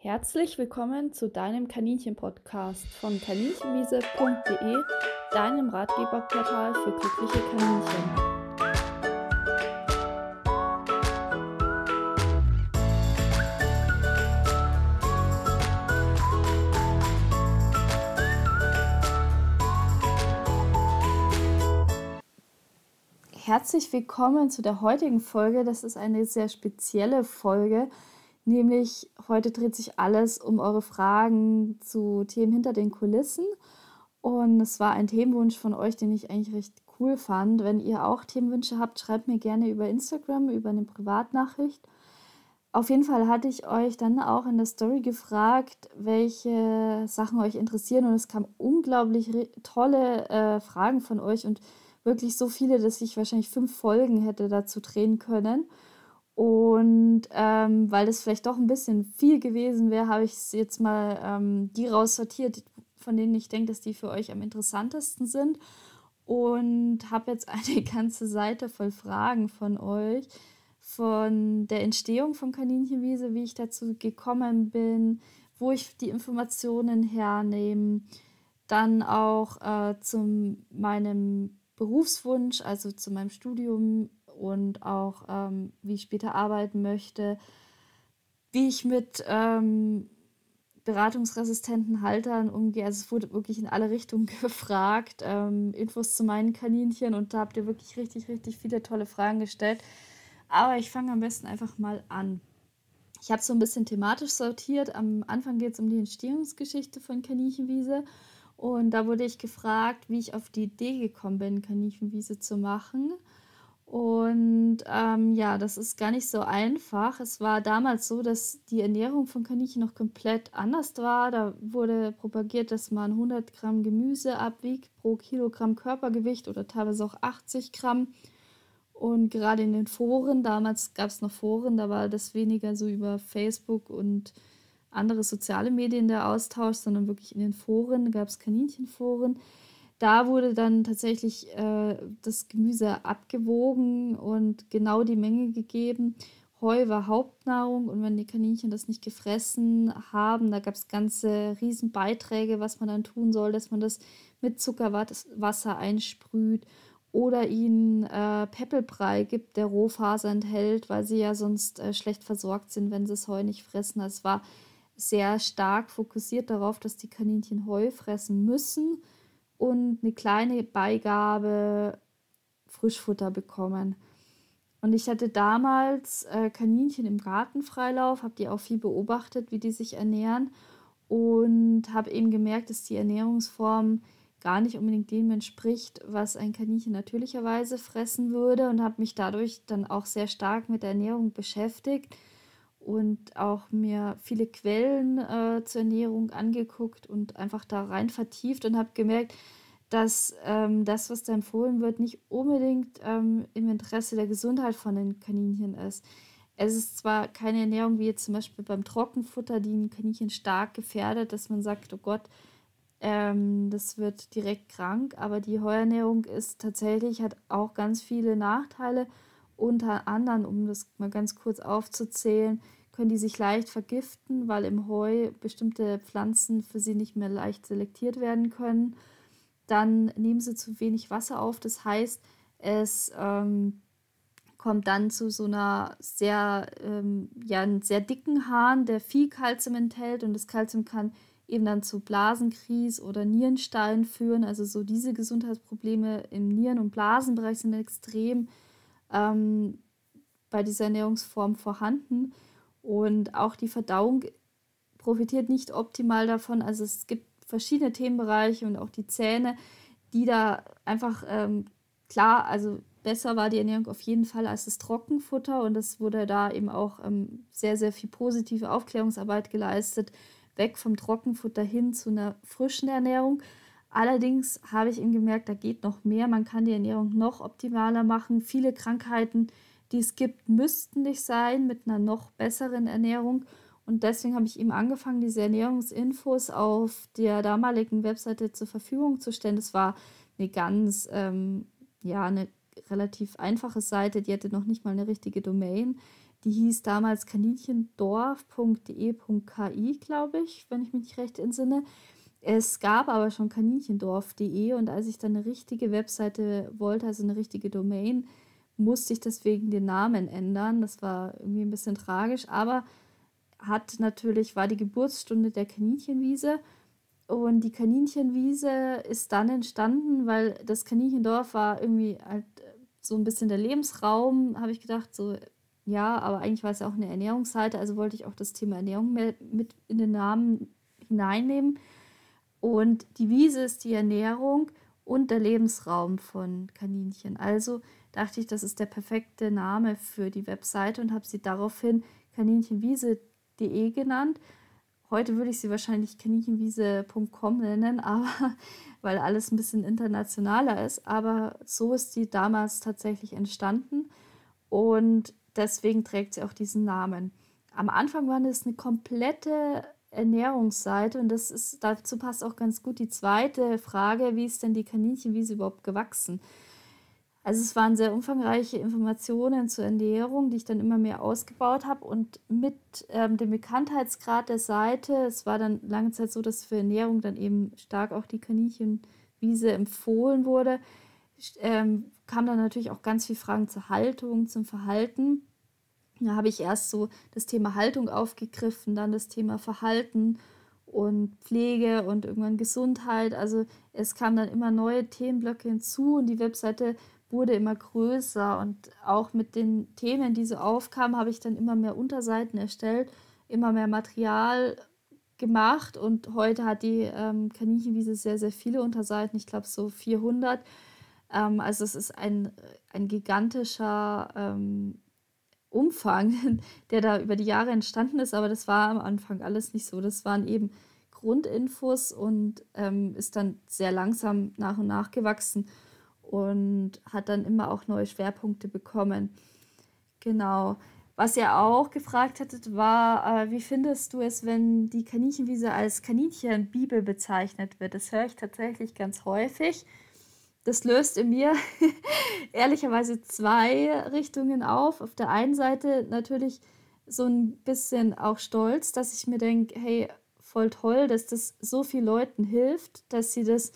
Herzlich willkommen zu deinem Kaninchen-Podcast von kaninchenwiese.de, deinem Ratgeberportal für glückliche Kaninchen. Herzlich willkommen zu der heutigen Folge. Das ist eine sehr spezielle Folge, nämlich heute dreht sich alles um eure Fragen zu Themen hinter den Kulissen. Und es war ein Themenwunsch von euch, den ich eigentlich recht cool fand. Wenn ihr auch Themenwünsche habt, schreibt mir gerne über Instagram, über eine Privatnachricht. Auf jeden Fall hatte ich euch dann auch in der Story gefragt, welche Sachen euch interessieren. Und es kamen unglaublich tolle äh, Fragen von euch und wirklich so viele, dass ich wahrscheinlich fünf Folgen hätte dazu drehen können. Und ähm, weil das vielleicht doch ein bisschen viel gewesen wäre, habe ich jetzt mal ähm, die raussortiert, von denen ich denke, dass die für euch am interessantesten sind. Und habe jetzt eine ganze Seite voll Fragen von euch. Von der Entstehung von Kaninchenwiese, wie ich dazu gekommen bin, wo ich die Informationen hernehme. Dann auch äh, zu meinem Berufswunsch, also zu meinem Studium und auch ähm, wie ich später arbeiten möchte, wie ich mit ähm, beratungsresistenten Haltern umgehe. Also es wurde wirklich in alle Richtungen gefragt, ähm, Infos zu meinen Kaninchen und da habt ihr wirklich richtig, richtig viele tolle Fragen gestellt. Aber ich fange am besten einfach mal an. Ich habe so ein bisschen thematisch sortiert. Am Anfang geht es um die Entstehungsgeschichte von Kaninchenwiese und da wurde ich gefragt, wie ich auf die Idee gekommen bin, Kaninchenwiese zu machen. Und ähm, ja, das ist gar nicht so einfach. Es war damals so, dass die Ernährung von Kaninchen noch komplett anders war. Da wurde propagiert, dass man 100 Gramm Gemüse abwiegt pro Kilogramm Körpergewicht oder teilweise auch 80 Gramm. Und gerade in den Foren, damals gab es noch Foren, da war das weniger so über Facebook und andere soziale Medien der Austausch, sondern wirklich in den Foren, gab es Kaninchenforen. Da wurde dann tatsächlich äh, das Gemüse abgewogen und genau die Menge gegeben. Heu war Hauptnahrung und wenn die Kaninchen das nicht gefressen haben, da gab es ganze Riesenbeiträge, was man dann tun soll, dass man das mit Zuckerwasser einsprüht oder ihnen äh, Peppelbrei gibt, der Rohfaser enthält, weil sie ja sonst äh, schlecht versorgt sind, wenn sie das Heu nicht fressen. Es war sehr stark fokussiert darauf, dass die Kaninchen Heu fressen müssen und eine kleine Beigabe Frischfutter bekommen. Und ich hatte damals äh, Kaninchen im Gartenfreilauf, habe die auch viel beobachtet, wie die sich ernähren und habe eben gemerkt, dass die Ernährungsform gar nicht unbedingt dem entspricht, was ein Kaninchen natürlicherweise fressen würde und habe mich dadurch dann auch sehr stark mit der Ernährung beschäftigt und auch mir viele Quellen äh, zur Ernährung angeguckt und einfach da rein vertieft und habe gemerkt, dass ähm, das, was da empfohlen wird, nicht unbedingt ähm, im Interesse der Gesundheit von den Kaninchen ist. Es ist zwar keine Ernährung wie jetzt zum Beispiel beim Trockenfutter, die ein Kaninchen stark gefährdet, dass man sagt, oh Gott, ähm, das wird direkt krank, aber die Heuernährung ist tatsächlich, hat auch ganz viele Nachteile. Unter anderem, um das mal ganz kurz aufzuzählen, können die sich leicht vergiften, weil im Heu bestimmte Pflanzen für sie nicht mehr leicht selektiert werden können. Dann nehmen sie zu wenig Wasser auf. Das heißt, es ähm, kommt dann zu so einer sehr, ähm, ja, einen sehr dicken Hahn, der viel Kalzium enthält und das Kalzium kann eben dann zu Blasenkries oder Nierenstein führen. Also so diese Gesundheitsprobleme im Nieren- und Blasenbereich sind extrem ähm, bei dieser Ernährungsform vorhanden. Und auch die Verdauung profitiert nicht optimal davon. Also es gibt verschiedene Themenbereiche und auch die Zähne, die da einfach ähm, klar, also besser war die Ernährung auf jeden Fall als das Trockenfutter und es wurde da eben auch ähm, sehr, sehr viel positive Aufklärungsarbeit geleistet, weg vom Trockenfutter hin zu einer frischen Ernährung. Allerdings habe ich eben gemerkt, da geht noch mehr. Man kann die Ernährung noch optimaler machen. Viele Krankheiten die es gibt, müssten nicht sein mit einer noch besseren Ernährung. Und deswegen habe ich ihm angefangen, diese Ernährungsinfos auf der damaligen Webseite zur Verfügung zu stellen. Das war eine ganz, ähm, ja, eine relativ einfache Seite, die hatte noch nicht mal eine richtige Domain. Die hieß damals kaninchendorf.de.ki, glaube ich, wenn ich mich nicht recht entsinne. Es gab aber schon kaninchendorf.de und als ich dann eine richtige Webseite wollte, also eine richtige Domain, musste ich deswegen den Namen ändern. Das war irgendwie ein bisschen tragisch, aber hat natürlich, war die Geburtsstunde der Kaninchenwiese. Und die Kaninchenwiese ist dann entstanden, weil das Kaninchendorf war irgendwie halt so ein bisschen der Lebensraum, habe ich gedacht, so ja, aber eigentlich war es ja auch eine Ernährungsseite, also wollte ich auch das Thema Ernährung mit in den Namen hineinnehmen. Und die Wiese ist die Ernährung und der Lebensraum von Kaninchen. Also dachte ich, das ist der perfekte Name für die Webseite und habe sie daraufhin kaninchenwiese.de genannt. Heute würde ich sie wahrscheinlich kaninchenwiese.com nennen, aber weil alles ein bisschen internationaler ist. Aber so ist sie damals tatsächlich entstanden und deswegen trägt sie auch diesen Namen. Am Anfang war es eine komplette Ernährungsseite und das ist, dazu passt auch ganz gut die zweite Frage, wie ist denn die Kaninchenwiese überhaupt gewachsen? Also es waren sehr umfangreiche Informationen zur Ernährung, die ich dann immer mehr ausgebaut habe und mit ähm, dem Bekanntheitsgrad der Seite, es war dann lange Zeit so, dass für Ernährung dann eben stark auch die Kaninchenwiese empfohlen wurde, ähm, kam dann natürlich auch ganz viele Fragen zur Haltung, zum Verhalten. Da habe ich erst so das Thema Haltung aufgegriffen, dann das Thema Verhalten und Pflege und irgendwann Gesundheit. Also es kamen dann immer neue Themenblöcke hinzu und die Webseite wurde immer größer und auch mit den Themen, die so aufkamen, habe ich dann immer mehr Unterseiten erstellt, immer mehr Material gemacht und heute hat die ähm, Kaninchenwiese sehr, sehr viele Unterseiten, ich glaube so 400. Ähm, also es ist ein, ein gigantischer ähm, Umfang, der da über die Jahre entstanden ist, aber das war am Anfang alles nicht so. Das waren eben Grundinfos und ähm, ist dann sehr langsam nach und nach gewachsen und hat dann immer auch neue Schwerpunkte bekommen. Genau. Was ihr auch gefragt hattet, war, äh, wie findest du es, wenn die Kaninchenwiese als Kaninchenbibel bezeichnet wird? Das höre ich tatsächlich ganz häufig das löst in mir ehrlicherweise zwei Richtungen auf. Auf der einen Seite natürlich so ein bisschen auch stolz, dass ich mir denke, hey, voll toll, dass das so vielen Leuten hilft, dass sie das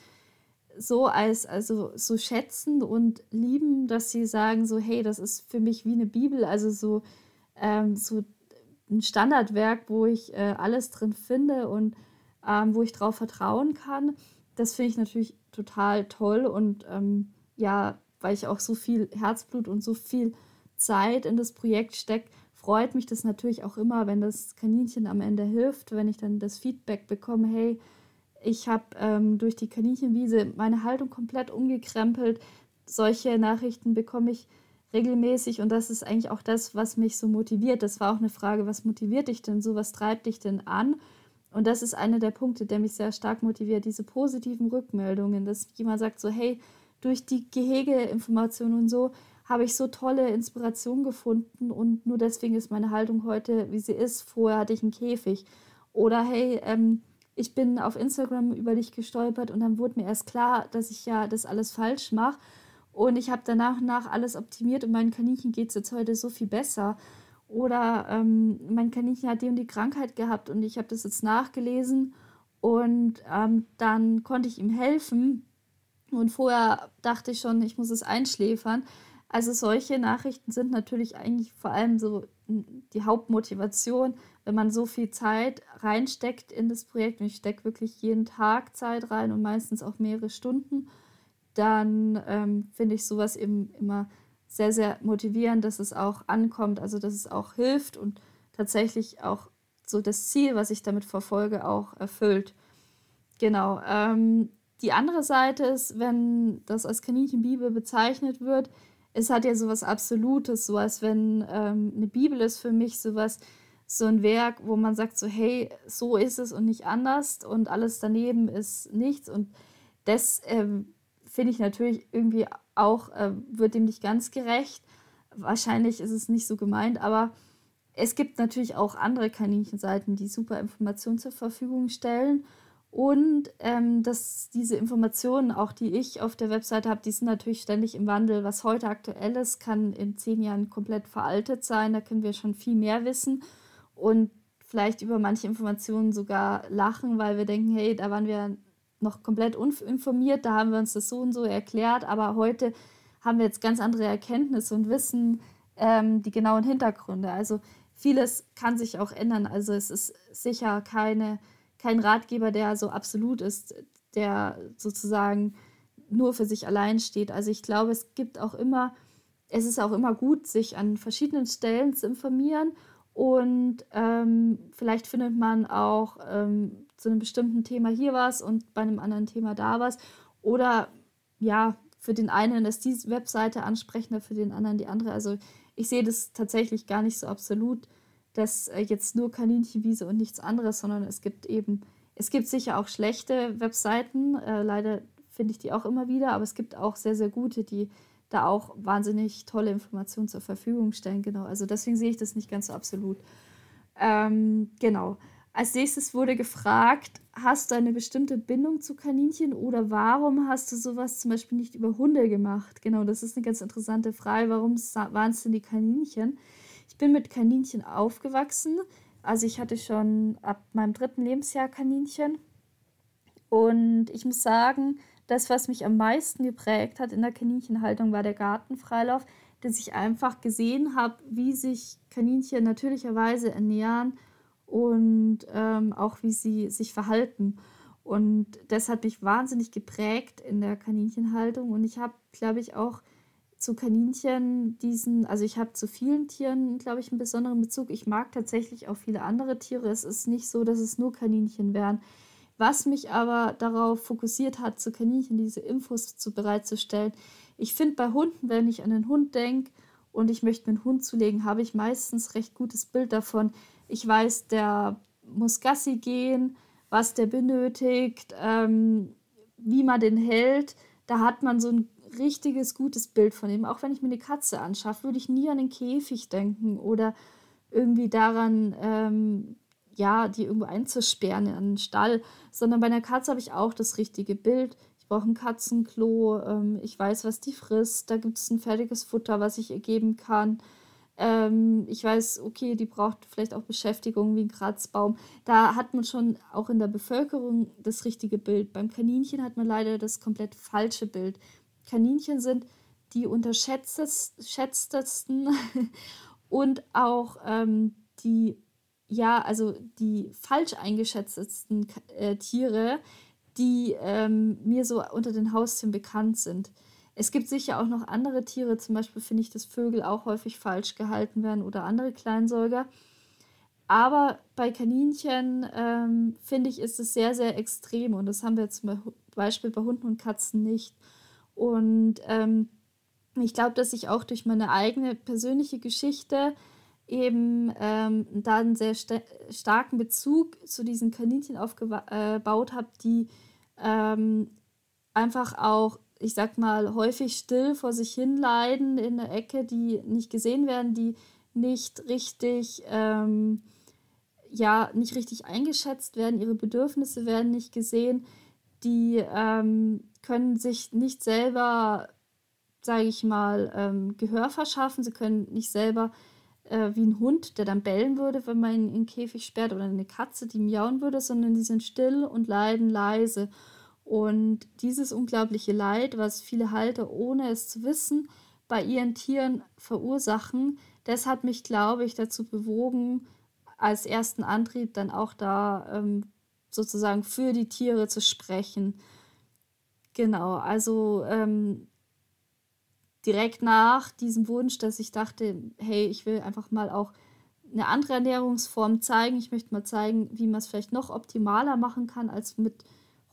so als also so schätzen und lieben, dass sie sagen so, hey, das ist für mich wie eine Bibel, also so ähm, so ein Standardwerk, wo ich äh, alles drin finde und ähm, wo ich drauf vertrauen kann. Das finde ich natürlich total toll und ähm, ja, weil ich auch so viel Herzblut und so viel Zeit in das Projekt stecke, freut mich das natürlich auch immer, wenn das Kaninchen am Ende hilft, wenn ich dann das Feedback bekomme, hey, ich habe ähm, durch die Kaninchenwiese meine Haltung komplett umgekrempelt. Solche Nachrichten bekomme ich regelmäßig und das ist eigentlich auch das, was mich so motiviert. Das war auch eine Frage, was motiviert dich denn so, was treibt dich denn an? Und das ist einer der Punkte, der mich sehr stark motiviert, diese positiven Rückmeldungen, dass jemand sagt so, hey, durch die Gehegeinformationen und so habe ich so tolle Inspiration gefunden und nur deswegen ist meine Haltung heute, wie sie ist. Vorher hatte ich einen Käfig. Oder hey, ähm, ich bin auf Instagram über dich gestolpert und dann wurde mir erst klar, dass ich ja das alles falsch mache. Und ich habe danach nach alles optimiert und meinen Kaninchen geht es jetzt heute so viel besser. Oder ähm, mein Kaninchen hat die und die Krankheit gehabt und ich habe das jetzt nachgelesen und ähm, dann konnte ich ihm helfen. Und vorher dachte ich schon, ich muss es einschläfern. Also solche Nachrichten sind natürlich eigentlich vor allem so die Hauptmotivation, wenn man so viel Zeit reinsteckt in das Projekt. Und ich stecke wirklich jeden Tag Zeit rein und meistens auch mehrere Stunden. Dann ähm, finde ich sowas eben immer sehr, sehr motivierend, dass es auch ankommt, also dass es auch hilft und tatsächlich auch so das Ziel, was ich damit verfolge, auch erfüllt. Genau. Ähm, die andere Seite ist, wenn das als Kaninchenbibel bezeichnet wird, es hat ja sowas Absolutes, so als wenn ähm, eine Bibel ist für mich sowas, so ein Werk, wo man sagt so, hey, so ist es und nicht anders und alles daneben ist nichts und das ähm, finde ich natürlich irgendwie auch, äh, wird dem nicht ganz gerecht. Wahrscheinlich ist es nicht so gemeint, aber es gibt natürlich auch andere Kaninchenseiten, die super Informationen zur Verfügung stellen. Und ähm, dass diese Informationen, auch die ich auf der Webseite habe, die sind natürlich ständig im Wandel. Was heute aktuell ist, kann in zehn Jahren komplett veraltet sein. Da können wir schon viel mehr wissen und vielleicht über manche Informationen sogar lachen, weil wir denken, hey, da waren wir noch komplett uninformiert, da haben wir uns das so und so erklärt, aber heute haben wir jetzt ganz andere Erkenntnisse und wissen ähm, die genauen Hintergründe. Also vieles kann sich auch ändern. Also es ist sicher keine kein Ratgeber, der so absolut ist, der sozusagen nur für sich allein steht. Also ich glaube, es gibt auch immer, es ist auch immer gut, sich an verschiedenen Stellen zu informieren und ähm, vielleicht findet man auch ähm, zu einem bestimmten Thema hier was und bei einem anderen Thema da was. Oder ja, für den einen ist diese Webseite ansprechender, für den anderen die andere. Also ich sehe das tatsächlich gar nicht so absolut dass äh, jetzt nur Kaninchenwiese und nichts anderes, sondern es gibt eben, es gibt sicher auch schlechte Webseiten, äh, leider finde ich die auch immer wieder, aber es gibt auch sehr, sehr gute, die da auch wahnsinnig tolle Informationen zur Verfügung stellen. Genau, also deswegen sehe ich das nicht ganz so absolut. Ähm, genau. Als nächstes wurde gefragt, hast du eine bestimmte Bindung zu Kaninchen oder warum hast du sowas zum Beispiel nicht über Hunde gemacht? Genau, das ist eine ganz interessante Frage. Warum waren es denn die Kaninchen? Bin mit Kaninchen aufgewachsen. Also ich hatte schon ab meinem dritten Lebensjahr Kaninchen. Und ich muss sagen, das, was mich am meisten geprägt hat in der Kaninchenhaltung, war der Gartenfreilauf, dass ich einfach gesehen habe, wie sich Kaninchen natürlicherweise ernähren und ähm, auch wie sie sich verhalten. Und das hat mich wahnsinnig geprägt in der Kaninchenhaltung. Und ich habe, glaube ich, auch zu Kaninchen diesen, also ich habe zu vielen Tieren, glaube ich, einen besonderen Bezug. Ich mag tatsächlich auch viele andere Tiere. Es ist nicht so, dass es nur Kaninchen wären. Was mich aber darauf fokussiert hat, zu Kaninchen diese Infos zu bereitzustellen. Ich finde bei Hunden, wenn ich an den Hund denke und ich möchte mir einen Hund zulegen, habe ich meistens recht gutes Bild davon. Ich weiß, der muss Gassi gehen, was der benötigt, ähm, wie man den hält. Da hat man so ein richtiges, gutes Bild von ihm. Auch wenn ich mir eine Katze anschaffe, würde ich nie an den Käfig denken oder irgendwie daran, ähm, ja, die irgendwo einzusperren in einen Stall, sondern bei einer Katze habe ich auch das richtige Bild. Ich brauche ein Katzenklo, ähm, ich weiß, was die frisst, da gibt es ein fertiges Futter, was ich ihr geben kann. Ähm, ich weiß, okay, die braucht vielleicht auch Beschäftigung wie ein Kratzbaum. Da hat man schon auch in der Bevölkerung das richtige Bild. Beim Kaninchen hat man leider das komplett falsche Bild. Kaninchen sind die unterschätztesten und auch ähm, die, ja, also die falsch eingeschätztesten äh, Tiere, die ähm, mir so unter den Haustieren bekannt sind. Es gibt sicher auch noch andere Tiere, zum Beispiel finde ich, dass Vögel auch häufig falsch gehalten werden oder andere Kleinsäuger. Aber bei Kaninchen ähm, finde ich, ist es sehr, sehr extrem und das haben wir zum Beispiel bei Hunden und Katzen nicht. Und ähm, ich glaube, dass ich auch durch meine eigene persönliche Geschichte eben ähm, da einen sehr st starken Bezug zu diesen Kaninchen aufgebaut äh, habe, die ähm, einfach auch, ich sag mal, häufig still vor sich hin leiden in der Ecke, die nicht gesehen werden, die nicht richtig, ähm, ja, nicht richtig eingeschätzt werden, ihre Bedürfnisse werden nicht gesehen, die ähm, können sich nicht selber, sage ich mal, ähm, Gehör verschaffen. Sie können nicht selber äh, wie ein Hund, der dann bellen würde, wenn man ihn in den Käfig sperrt, oder eine Katze, die miauen würde, sondern die sind still und leiden leise. Und dieses unglaubliche Leid, was viele Halter, ohne es zu wissen, bei ihren Tieren verursachen, das hat mich, glaube ich, dazu bewogen, als ersten Antrieb dann auch da ähm, sozusagen für die Tiere zu sprechen. Genau, also ähm, direkt nach diesem Wunsch, dass ich dachte, hey, ich will einfach mal auch eine andere Ernährungsform zeigen. Ich möchte mal zeigen, wie man es vielleicht noch optimaler machen kann als mit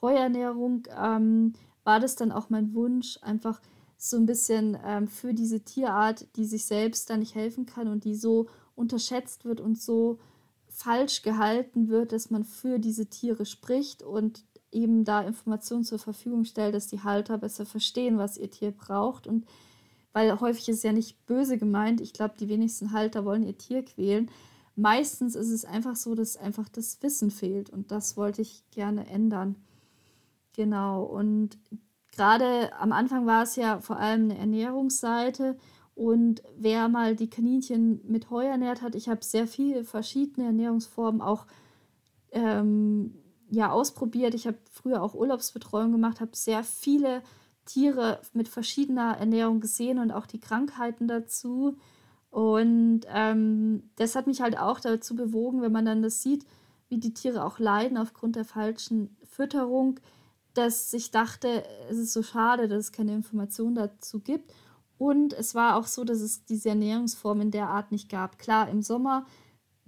Heuernährung. Ähm, war das dann auch mein Wunsch, einfach so ein bisschen ähm, für diese Tierart, die sich selbst da nicht helfen kann und die so unterschätzt wird und so falsch gehalten wird, dass man für diese Tiere spricht und eben da Informationen zur Verfügung stellt, dass die Halter besser verstehen, was ihr Tier braucht. Und weil häufig ist ja nicht böse gemeint, ich glaube, die wenigsten Halter wollen ihr Tier quälen. meistens ist es einfach so, dass einfach das Wissen fehlt und das wollte ich gerne ändern. Genau, und gerade am Anfang war es ja vor allem eine Ernährungsseite und wer mal die Kaninchen mit Heu ernährt hat, ich habe sehr viele verschiedene Ernährungsformen auch ähm, ja, ausprobiert. Ich habe früher auch Urlaubsbetreuung gemacht, habe sehr viele Tiere mit verschiedener Ernährung gesehen und auch die Krankheiten dazu. Und ähm, das hat mich halt auch dazu bewogen, wenn man dann das sieht, wie die Tiere auch leiden aufgrund der falschen Fütterung, dass ich dachte, es ist so schade, dass es keine Information dazu gibt. Und es war auch so, dass es diese Ernährungsform in der Art nicht gab. Klar, im Sommer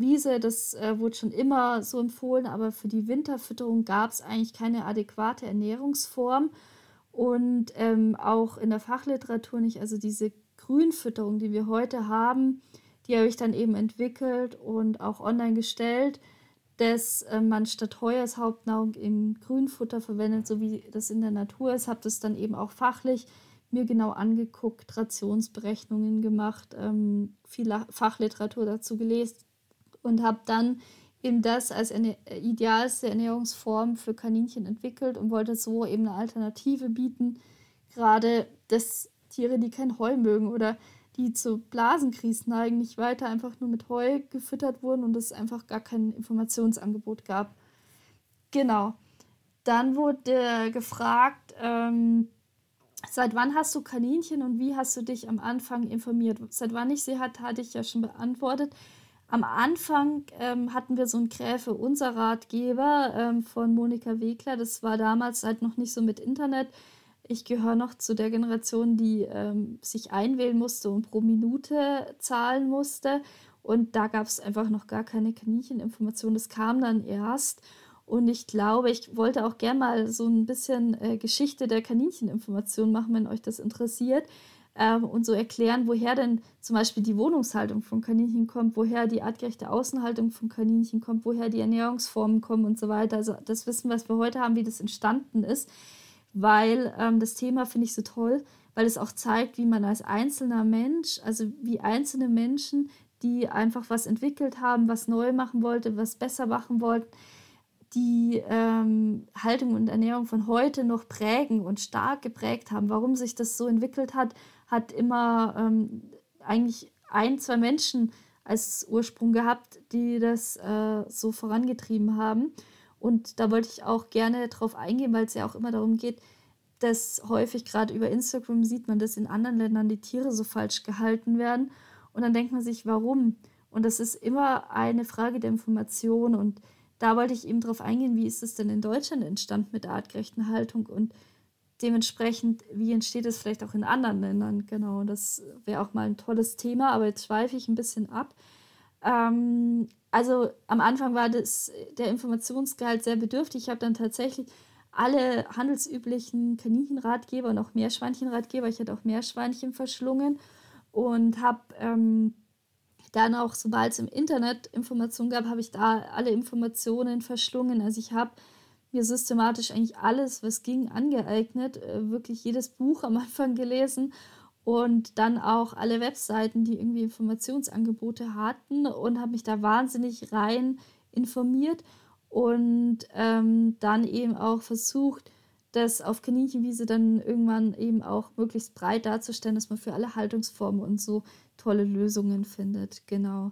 Wiese, das äh, wurde schon immer so empfohlen, aber für die Winterfütterung gab es eigentlich keine adäquate Ernährungsform und ähm, auch in der Fachliteratur nicht. Also diese Grünfütterung, die wir heute haben, die habe ich dann eben entwickelt und auch online gestellt, dass äh, man statt Heu als Hauptnahrung eben Grünfutter verwendet, so wie das in der Natur ist. Habe das dann eben auch fachlich mir genau angeguckt, Rationsberechnungen gemacht, ähm, viel Fachliteratur dazu gelesen und habe dann eben das als eine idealste Ernährungsform für Kaninchen entwickelt und wollte so eben eine Alternative bieten, gerade dass Tiere, die kein Heu mögen oder die zu Blasenkrisen neigen, nicht weiter einfach nur mit Heu gefüttert wurden und es einfach gar kein Informationsangebot gab. Genau. Dann wurde gefragt, ähm, seit wann hast du Kaninchen und wie hast du dich am Anfang informiert? Seit wann ich sie hatte, hatte ich ja schon beantwortet. Am Anfang ähm, hatten wir so einen Gräfe, unser Ratgeber ähm, von Monika Wegler. Das war damals halt noch nicht so mit Internet. Ich gehöre noch zu der Generation, die ähm, sich einwählen musste und pro Minute zahlen musste. Und da gab es einfach noch gar keine Kanincheninformation. Das kam dann erst. Und ich glaube, ich wollte auch gerne mal so ein bisschen äh, Geschichte der Kanincheninformation machen, wenn euch das interessiert ähm, und so erklären, woher denn zum Beispiel die Wohnungshaltung von Kaninchen kommt, woher die artgerechte Außenhaltung von Kaninchen kommt, woher die Ernährungsformen kommen und so weiter. Also das Wissen, was wir heute haben, wie das entstanden ist, weil ähm, das Thema finde ich so toll, weil es auch zeigt, wie man als einzelner Mensch, also wie einzelne Menschen, die einfach was entwickelt haben, was neu machen wollte, was besser machen wollten, die ähm, Haltung und Ernährung von heute noch prägen und stark geprägt haben. Warum sich das so entwickelt hat, hat immer ähm, eigentlich ein, zwei Menschen als Ursprung gehabt, die das äh, so vorangetrieben haben. Und da wollte ich auch gerne drauf eingehen, weil es ja auch immer darum geht, dass häufig gerade über Instagram sieht man, dass in anderen Ländern die Tiere so falsch gehalten werden. Und dann denkt man sich, warum? Und das ist immer eine Frage der Information. Und da wollte ich eben drauf eingehen, wie ist es denn in Deutschland entstanden mit der artgerechten Haltung und dementsprechend, wie entsteht es vielleicht auch in anderen Ländern? Genau, das wäre auch mal ein tolles Thema, aber jetzt schweife ich ein bisschen ab. Ähm, also am Anfang war das, der Informationsgehalt sehr bedürftig. Ich habe dann tatsächlich alle handelsüblichen Kaninchenratgeber und auch Meerschweinchenratgeber, ich hatte auch Meerschweinchen verschlungen und habe ähm, dann auch, sobald es im Internet Informationen gab, habe ich da alle Informationen verschlungen. Also ich habe mir systematisch eigentlich alles, was ging, angeeignet, äh, wirklich jedes Buch am Anfang gelesen und dann auch alle Webseiten, die irgendwie Informationsangebote hatten und habe mich da wahnsinnig rein informiert und ähm, dann eben auch versucht, das auf Kaninchenwiese dann irgendwann eben auch möglichst breit darzustellen, dass man für alle Haltungsformen und so tolle Lösungen findet. Genau.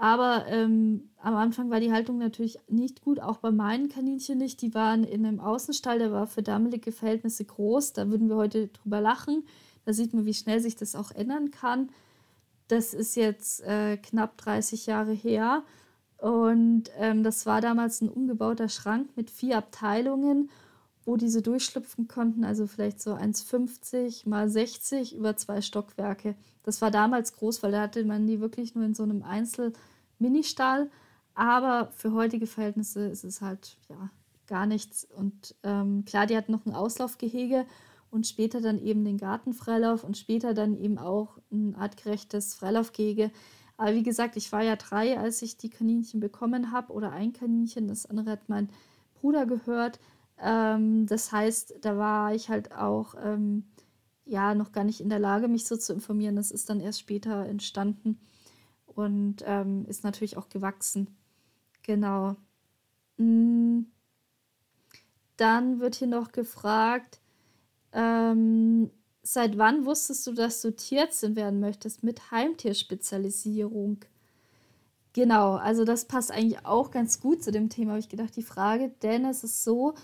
Aber ähm, am Anfang war die Haltung natürlich nicht gut, auch bei meinen Kaninchen nicht. Die waren in einem Außenstall, der war für damalige Verhältnisse groß. Da würden wir heute drüber lachen. Da sieht man, wie schnell sich das auch ändern kann. Das ist jetzt äh, knapp 30 Jahre her. Und ähm, das war damals ein umgebauter Schrank mit vier Abteilungen, wo diese durchschlüpfen konnten. Also vielleicht so 1,50 mal 60 über zwei Stockwerke. Das war damals groß, weil da hatte man die wirklich nur in so einem Einzel-Ministall. Aber für heutige Verhältnisse ist es halt ja gar nichts. Und ähm, klar, die hatten noch ein Auslaufgehege und später dann eben den Gartenfreilauf und später dann eben auch ein artgerechtes Freilaufgehege. Aber wie gesagt, ich war ja drei, als ich die Kaninchen bekommen habe oder ein Kaninchen. Das andere hat mein Bruder gehört. Ähm, das heißt, da war ich halt auch ähm, ja noch gar nicht in der Lage, mich so zu informieren. Das ist dann erst später entstanden. und ähm, ist natürlich auch gewachsen. Genau. Mm. Dann wird hier noch gefragt, ähm, seit wann wusstest du, dass du Tierärztin werden möchtest mit Heimtierspezialisierung? Genau, also das passt eigentlich auch ganz gut zu dem Thema, habe ich gedacht, die Frage, denn es ist so,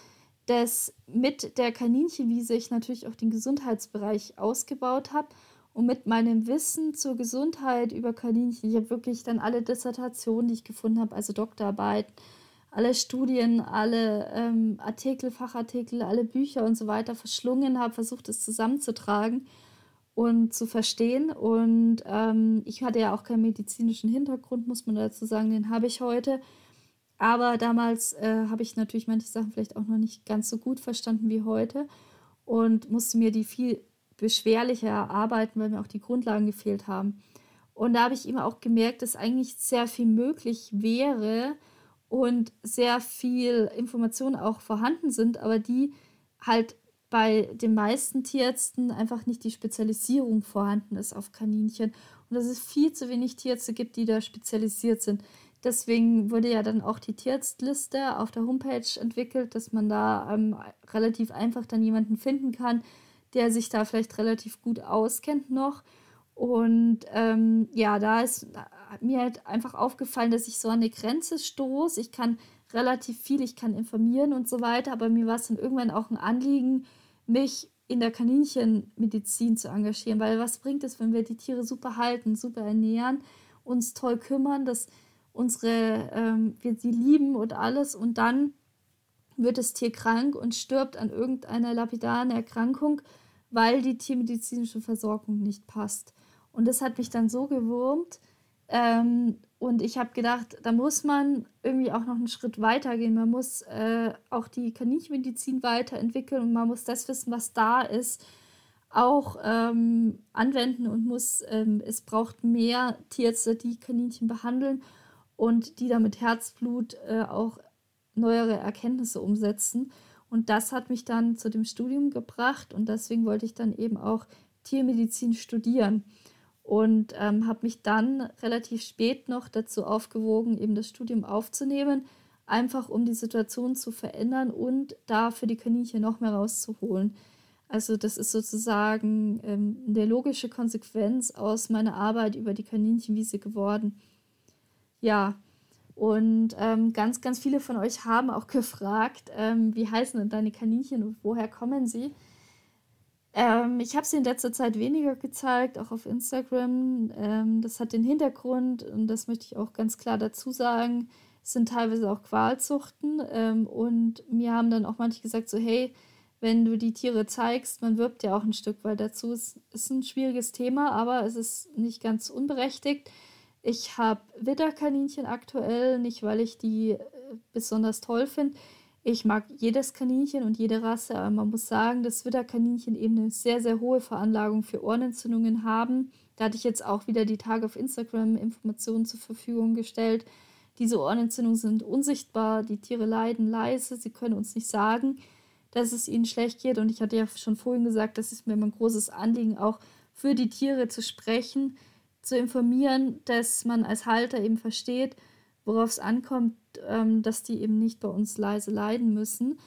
dass mit der Kaninchenwiese ich natürlich auch den Gesundheitsbereich ausgebaut habe und mit meinem Wissen zur Gesundheit über Kaninchen, ich habe wirklich dann alle Dissertationen, die ich gefunden habe, also Doktorarbeiten, alle Studien, alle ähm, Artikel, Fachartikel, alle Bücher und so weiter verschlungen habe, versucht es zusammenzutragen und zu verstehen. Und ähm, ich hatte ja auch keinen medizinischen Hintergrund, muss man dazu sagen, den habe ich heute. Aber damals äh, habe ich natürlich manche Sachen vielleicht auch noch nicht ganz so gut verstanden wie heute und musste mir die viel beschwerlicher erarbeiten, weil mir auch die Grundlagen gefehlt haben. Und da habe ich eben auch gemerkt, dass eigentlich sehr viel möglich wäre und sehr viel Informationen auch vorhanden sind, aber die halt bei den meisten Tierärzten einfach nicht die Spezialisierung vorhanden ist auf Kaninchen und dass es viel zu wenig Tierärzte gibt, die da spezialisiert sind. Deswegen wurde ja dann auch die Tierarztliste auf der Homepage entwickelt, dass man da ähm, relativ einfach dann jemanden finden kann, der sich da vielleicht relativ gut auskennt noch. Und ähm, ja, da ist mir halt einfach aufgefallen, dass ich so an eine Grenze stoße. Ich kann relativ viel, ich kann informieren und so weiter, aber mir war es dann irgendwann auch ein Anliegen, mich in der Kaninchenmedizin zu engagieren, weil was bringt es, wenn wir die Tiere super halten, super ernähren, uns toll kümmern, dass unsere, ähm, wir sie lieben und alles und dann wird das Tier krank und stirbt an irgendeiner lapidaren Erkrankung, weil die tiermedizinische Versorgung nicht passt. Und das hat mich dann so gewurmt. Ähm, und ich habe gedacht, da muss man irgendwie auch noch einen Schritt weiter gehen. Man muss äh, auch die Kaninchenmedizin weiterentwickeln und man muss das Wissen, was da ist, auch ähm, anwenden und muss, ähm, es braucht mehr Tierärzte, die Kaninchen behandeln und die da mit Herzblut äh, auch neuere Erkenntnisse umsetzen. Und das hat mich dann zu dem Studium gebracht und deswegen wollte ich dann eben auch Tiermedizin studieren und ähm, habe mich dann relativ spät noch dazu aufgewogen, eben das Studium aufzunehmen, einfach um die Situation zu verändern und da für die Kaninchen noch mehr rauszuholen. Also das ist sozusagen ähm, eine logische Konsequenz aus meiner Arbeit über die Kaninchenwiese geworden. Ja, und ähm, ganz, ganz viele von euch haben auch gefragt, ähm, wie heißen denn deine Kaninchen und woher kommen sie? Ähm, ich habe sie in letzter Zeit weniger gezeigt, auch auf Instagram. Ähm, das hat den Hintergrund, und das möchte ich auch ganz klar dazu sagen, es sind teilweise auch Qualzuchten. Ähm, und mir haben dann auch manche gesagt, so hey, wenn du die Tiere zeigst, man wirbt ja auch ein Stück, weil dazu ist, ist ein schwieriges Thema, aber es ist nicht ganz unberechtigt. Ich habe Widderkaninchen aktuell, nicht weil ich die äh, besonders toll finde. Ich mag jedes Kaninchen und jede Rasse, aber man muss sagen, dass Widderkaninchen eben eine sehr, sehr hohe Veranlagung für Ohrenentzündungen haben. Da hatte ich jetzt auch wieder die Tage auf Instagram Informationen zur Verfügung gestellt. Diese Ohrenentzündungen sind unsichtbar, die Tiere leiden leise, sie können uns nicht sagen, dass es ihnen schlecht geht. Und ich hatte ja schon vorhin gesagt, das ist mir mein großes Anliegen, auch für die Tiere zu sprechen, zu informieren, dass man als Halter eben versteht, worauf es ankommt, ähm, dass die eben nicht bei uns leise leiden müssen.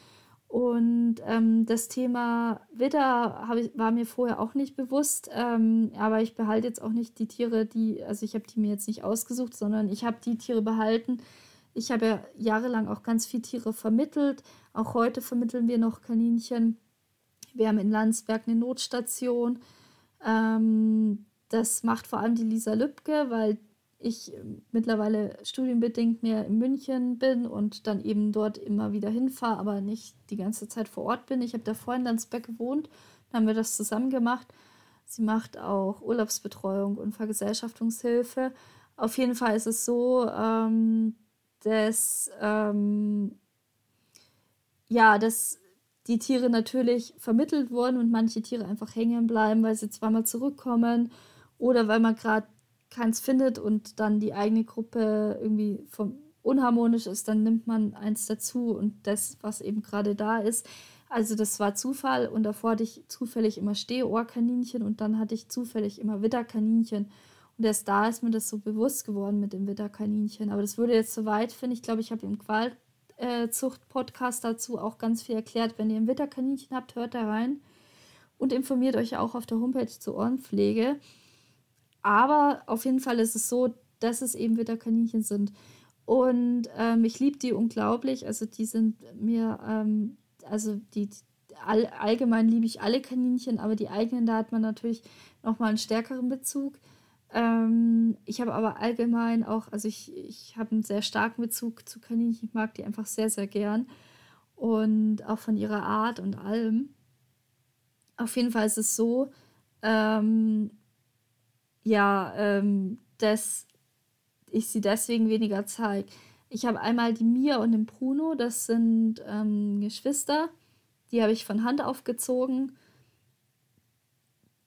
Und ähm, das Thema Widder war mir vorher auch nicht bewusst, ähm, aber ich behalte jetzt auch nicht die Tiere, die, also ich habe die mir jetzt nicht ausgesucht, sondern ich habe die Tiere behalten. Ich habe ja jahrelang auch ganz viele Tiere vermittelt. Auch heute vermitteln wir noch Kaninchen. Wir haben in Landsberg eine Notstation. Ähm, das macht vor allem die Lisa Lübke, weil ich mittlerweile studienbedingt mehr in München bin und dann eben dort immer wieder hinfahre, aber nicht die ganze Zeit vor Ort bin. Ich habe davor in Landsberg gewohnt, dann haben wir das zusammen gemacht. Sie macht auch Urlaubsbetreuung und Vergesellschaftungshilfe. Auf jeden Fall ist es so, ähm, dass ähm, ja, dass die Tiere natürlich vermittelt wurden und manche Tiere einfach hängen bleiben, weil sie zweimal zurückkommen oder weil man gerade keins findet und dann die eigene Gruppe irgendwie vom unharmonisch ist, dann nimmt man eins dazu und das, was eben gerade da ist. Also das war Zufall und davor hatte ich zufällig immer Stehohrkaninchen und dann hatte ich zufällig immer Widderkaninchen. Und erst da ist mir das so bewusst geworden mit dem Witterkaninchen. Aber das würde jetzt so weit, finde ich. glaube, ich habe im Qualzucht-Podcast dazu auch ganz viel erklärt. Wenn ihr ein Witterkaninchen habt, hört da rein und informiert euch auch auf der Homepage zur Ohrenpflege. Aber auf jeden Fall ist es so, dass es eben Witterkaninchen sind. Und ähm, ich liebe die unglaublich. Also die sind mir, ähm, also die, all, allgemein liebe ich alle Kaninchen, aber die eigenen, da hat man natürlich nochmal einen stärkeren Bezug. Ähm, ich habe aber allgemein auch, also ich, ich habe einen sehr starken Bezug zu Kaninchen. Ich mag die einfach sehr, sehr gern. Und auch von ihrer Art und allem. Auf jeden Fall ist es so, ähm, ja, ähm, dass ich sie deswegen weniger zeige. Ich habe einmal die Mia und den Bruno, das sind ähm, Geschwister. Die habe ich von Hand aufgezogen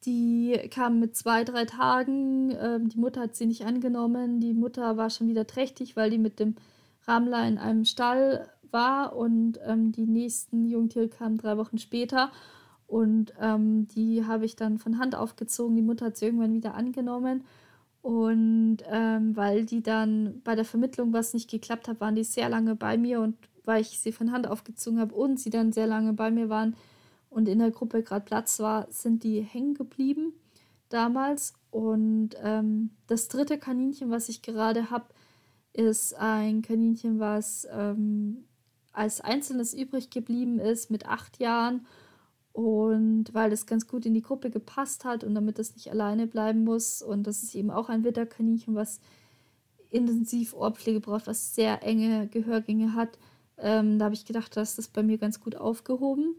die kam mit zwei, drei Tagen. Ähm, die Mutter hat sie nicht angenommen. Die Mutter war schon wieder trächtig, weil die mit dem Ramler in einem Stall war. Und ähm, die nächsten Jungtiere kamen drei Wochen später. Und ähm, die habe ich dann von Hand aufgezogen. Die Mutter hat sie irgendwann wieder angenommen. Und ähm, weil die dann bei der Vermittlung was nicht geklappt hat, waren die sehr lange bei mir. Und weil ich sie von Hand aufgezogen habe und sie dann sehr lange bei mir waren, und in der Gruppe gerade Platz war, sind die hängen geblieben damals. Und ähm, das dritte Kaninchen, was ich gerade habe, ist ein Kaninchen, was ähm, als einzelnes übrig geblieben ist mit acht Jahren. Und weil das ganz gut in die Gruppe gepasst hat und damit es nicht alleine bleiben muss. Und das ist eben auch ein Witterkaninchen, was intensiv Ohrpflege braucht, was sehr enge Gehörgänge hat. Ähm, da habe ich gedacht, dass das bei mir ganz gut aufgehoben.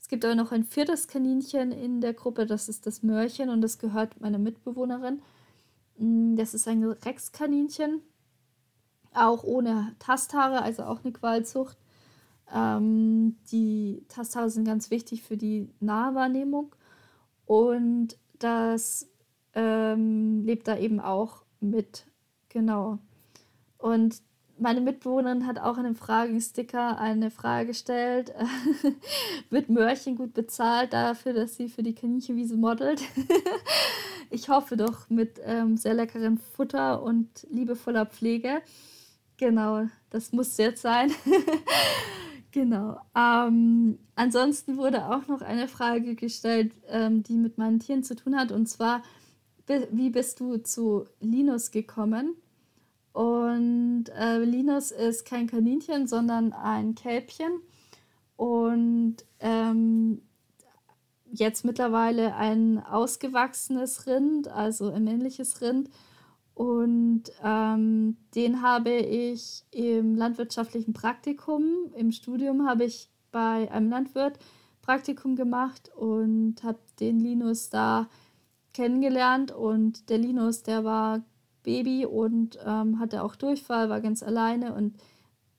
Es gibt aber noch ein viertes Kaninchen in der Gruppe, das ist das Mörchen und das gehört meiner Mitbewohnerin. Mm, das ist ein Rexkaninchen, auch ohne Tasthaare, also auch eine Qualzucht. Ähm, die Tasthaare sind ganz wichtig für die Nahwahrnehmung und das ähm, lebt da eben auch mit. Genau. Und meine Mitbewohnerin hat auch in einem Fragensticker eine Frage gestellt. Wird Mörchen gut bezahlt dafür, dass sie für die Kaninchenwiese modelt? ich hoffe doch mit ähm, sehr leckerem Futter und liebevoller Pflege. Genau, das muss jetzt sein. genau. Ähm, ansonsten wurde auch noch eine Frage gestellt, ähm, die mit meinen Tieren zu tun hat. Und zwar, wie bist du zu Linus gekommen? Und äh, Linus ist kein Kaninchen, sondern ein Kälbchen. Und ähm, jetzt mittlerweile ein ausgewachsenes Rind, also ein männliches Rind. Und ähm, den habe ich im landwirtschaftlichen Praktikum, im Studium habe ich bei einem Landwirt Praktikum gemacht und habe den Linus da kennengelernt. Und der Linus, der war Baby und ähm, hatte auch Durchfall, war ganz alleine und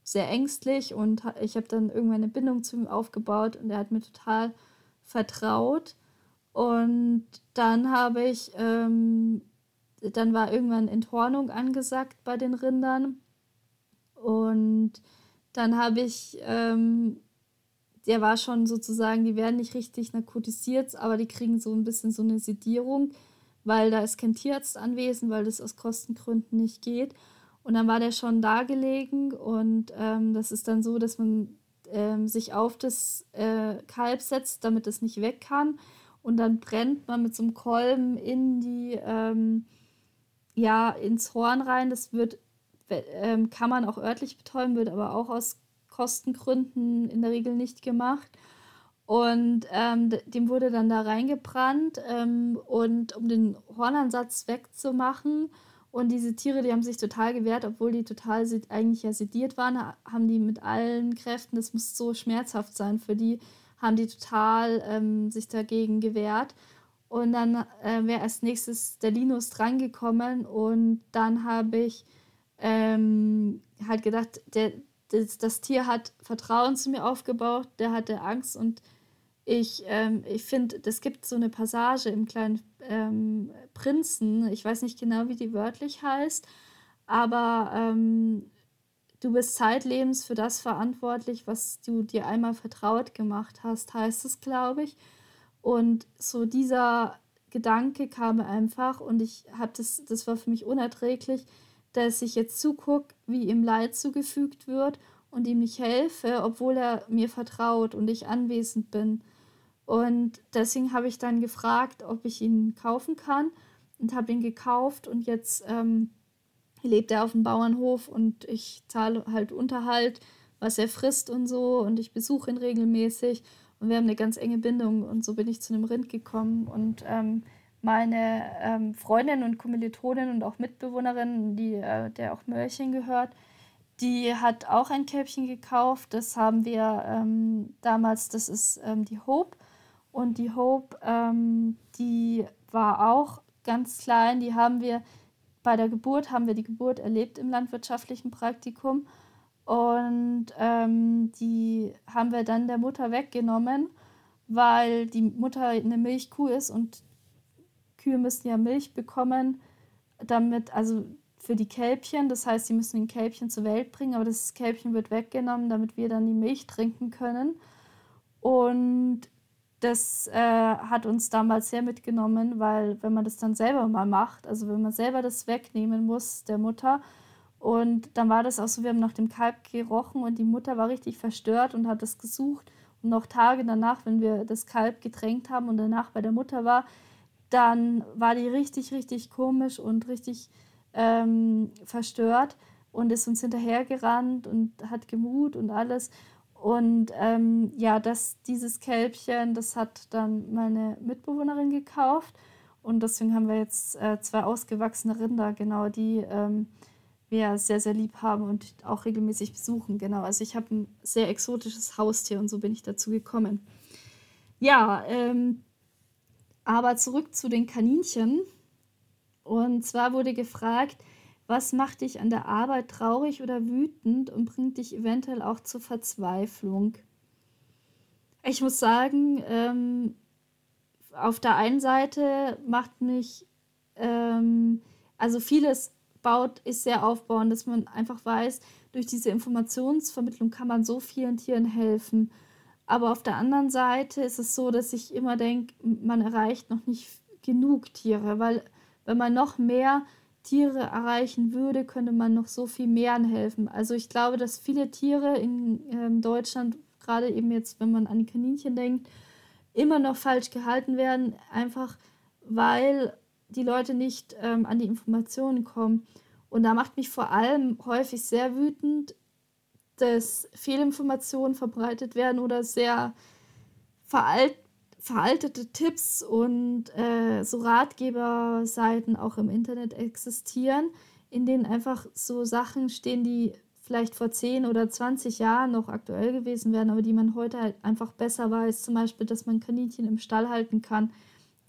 sehr ängstlich und ich habe dann irgendwann eine Bindung zu ihm aufgebaut und er hat mir total vertraut. Und dann habe ich, ähm, dann war irgendwann Enthornung angesagt bei den Rindern. Und dann habe ich, ähm, der war schon sozusagen, die werden nicht richtig narkotisiert, aber die kriegen so ein bisschen so eine Sedierung weil da ist kein Tierarzt anwesend, weil das aus Kostengründen nicht geht. Und dann war der schon da gelegen und ähm, das ist dann so, dass man ähm, sich auf das äh, Kalb setzt, damit es nicht weg kann. Und dann brennt man mit so einem Kolben in die, ähm, ja, ins Horn rein. Das wird, ähm, kann man auch örtlich betäuben, wird aber auch aus Kostengründen in der Regel nicht gemacht. Und ähm, dem wurde dann da reingebrannt ähm, und um den Hornansatz wegzumachen. Und diese Tiere, die haben sich total gewehrt, obwohl die total eigentlich ja sediert waren, haben die mit allen Kräften, das muss so schmerzhaft sein für die, haben die total ähm, sich dagegen gewehrt. Und dann äh, wäre als nächstes der Linus drangekommen und dann habe ich ähm, halt gedacht, der, das, das Tier hat Vertrauen zu mir aufgebaut, der hatte Angst und ich, ähm, ich finde, es gibt so eine Passage im kleinen ähm, Prinzen, ich weiß nicht genau, wie die wörtlich heißt, aber ähm, du bist zeitlebens für das verantwortlich, was du dir einmal vertraut gemacht hast, heißt es, glaube ich. Und so dieser Gedanke kam einfach und ich habe das, das war für mich unerträglich, dass ich jetzt zugucke, wie ihm Leid zugefügt wird und ihm nicht helfe, obwohl er mir vertraut und ich anwesend bin. Und deswegen habe ich dann gefragt, ob ich ihn kaufen kann und habe ihn gekauft und jetzt ähm, lebt er auf dem Bauernhof und ich zahle halt Unterhalt, was er frisst und so und ich besuche ihn regelmäßig und wir haben eine ganz enge Bindung und so bin ich zu einem Rind gekommen und ähm, meine ähm, Freundin und Kommilitonin und auch Mitbewohnerin, die, äh, der auch Mörchen gehört, die hat auch ein Kälbchen gekauft. Das haben wir ähm, damals, das ist ähm, die Hope. Und die Hope, ähm, die war auch ganz klein. Die haben wir bei der Geburt, haben wir die Geburt erlebt im landwirtschaftlichen Praktikum. Und ähm, die haben wir dann der Mutter weggenommen, weil die Mutter eine Milchkuh ist und Kühe müssen ja Milch bekommen, damit, also für die Kälbchen, das heißt, sie müssen ein Kälbchen zur Welt bringen, aber das Kälbchen wird weggenommen, damit wir dann die Milch trinken können. Und das äh, hat uns damals sehr mitgenommen, weil wenn man das dann selber mal macht, also wenn man selber das wegnehmen muss der Mutter, und dann war das auch so, wir haben nach dem Kalb gerochen und die Mutter war richtig verstört und hat es gesucht. Und noch Tage danach, wenn wir das Kalb getränkt haben und danach bei der Mutter war, dann war die richtig, richtig komisch und richtig ähm, verstört und ist uns hinterhergerannt und hat gemut und alles. Und ähm, ja, das, dieses Kälbchen, das hat dann meine Mitbewohnerin gekauft. Und deswegen haben wir jetzt äh, zwei ausgewachsene Rinder, genau, die ähm, wir sehr, sehr lieb haben und auch regelmäßig besuchen. Genau, also ich habe ein sehr exotisches Haustier und so bin ich dazu gekommen. Ja, ähm, aber zurück zu den Kaninchen. Und zwar wurde gefragt, was macht dich an der Arbeit traurig oder wütend und bringt dich eventuell auch zur Verzweiflung? Ich muss sagen, ähm, auf der einen Seite macht mich, ähm, also vieles baut, ist sehr aufbauend, dass man einfach weiß, durch diese Informationsvermittlung kann man so vielen Tieren helfen. Aber auf der anderen Seite ist es so, dass ich immer denke, man erreicht noch nicht genug Tiere, weil wenn man noch mehr Tiere erreichen würde, könnte man noch so viel mehr helfen. Also ich glaube, dass viele Tiere in ähm, Deutschland, gerade eben jetzt, wenn man an Kaninchen denkt, immer noch falsch gehalten werden, einfach weil die Leute nicht ähm, an die Informationen kommen. Und da macht mich vor allem häufig sehr wütend, dass Fehlinformationen verbreitet werden oder sehr veralt, veraltete Tipps und äh, so Ratgeberseiten auch im Internet existieren, in denen einfach so Sachen stehen, die vielleicht vor 10 oder 20 Jahren noch aktuell gewesen wären, aber die man heute halt einfach besser weiß. Zum Beispiel, dass man Kaninchen im Stall halten kann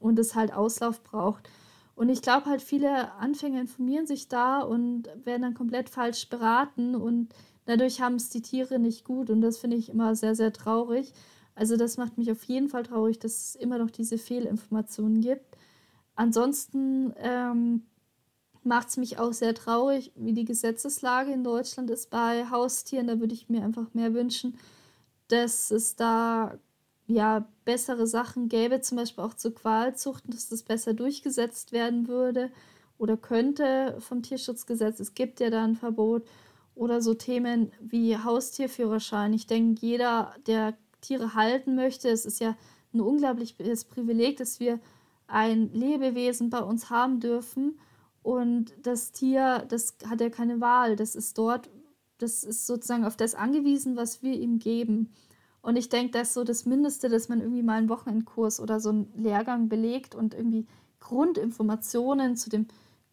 und es halt Auslauf braucht. Und ich glaube halt, viele Anfänger informieren sich da und werden dann komplett falsch beraten und Dadurch haben es die Tiere nicht gut und das finde ich immer sehr, sehr traurig. Also das macht mich auf jeden Fall traurig, dass es immer noch diese Fehlinformationen gibt. Ansonsten ähm, macht es mich auch sehr traurig, wie die Gesetzeslage in Deutschland ist bei Haustieren. Da würde ich mir einfach mehr wünschen, dass es da ja bessere Sachen gäbe, zum Beispiel auch zur Qualzucht, dass das besser durchgesetzt werden würde oder könnte vom Tierschutzgesetz. Es gibt ja da ein Verbot oder so Themen wie Haustierführerschein. Ich denke, jeder, der Tiere halten möchte, es ist ja ein unglaubliches Privileg, dass wir ein Lebewesen bei uns haben dürfen. Und das Tier, das hat ja keine Wahl. Das ist dort, das ist sozusagen auf das angewiesen, was wir ihm geben. Und ich denke, das ist so das Mindeste, dass man irgendwie mal einen Wochenendkurs oder so einen Lehrgang belegt und irgendwie Grundinformationen zu dem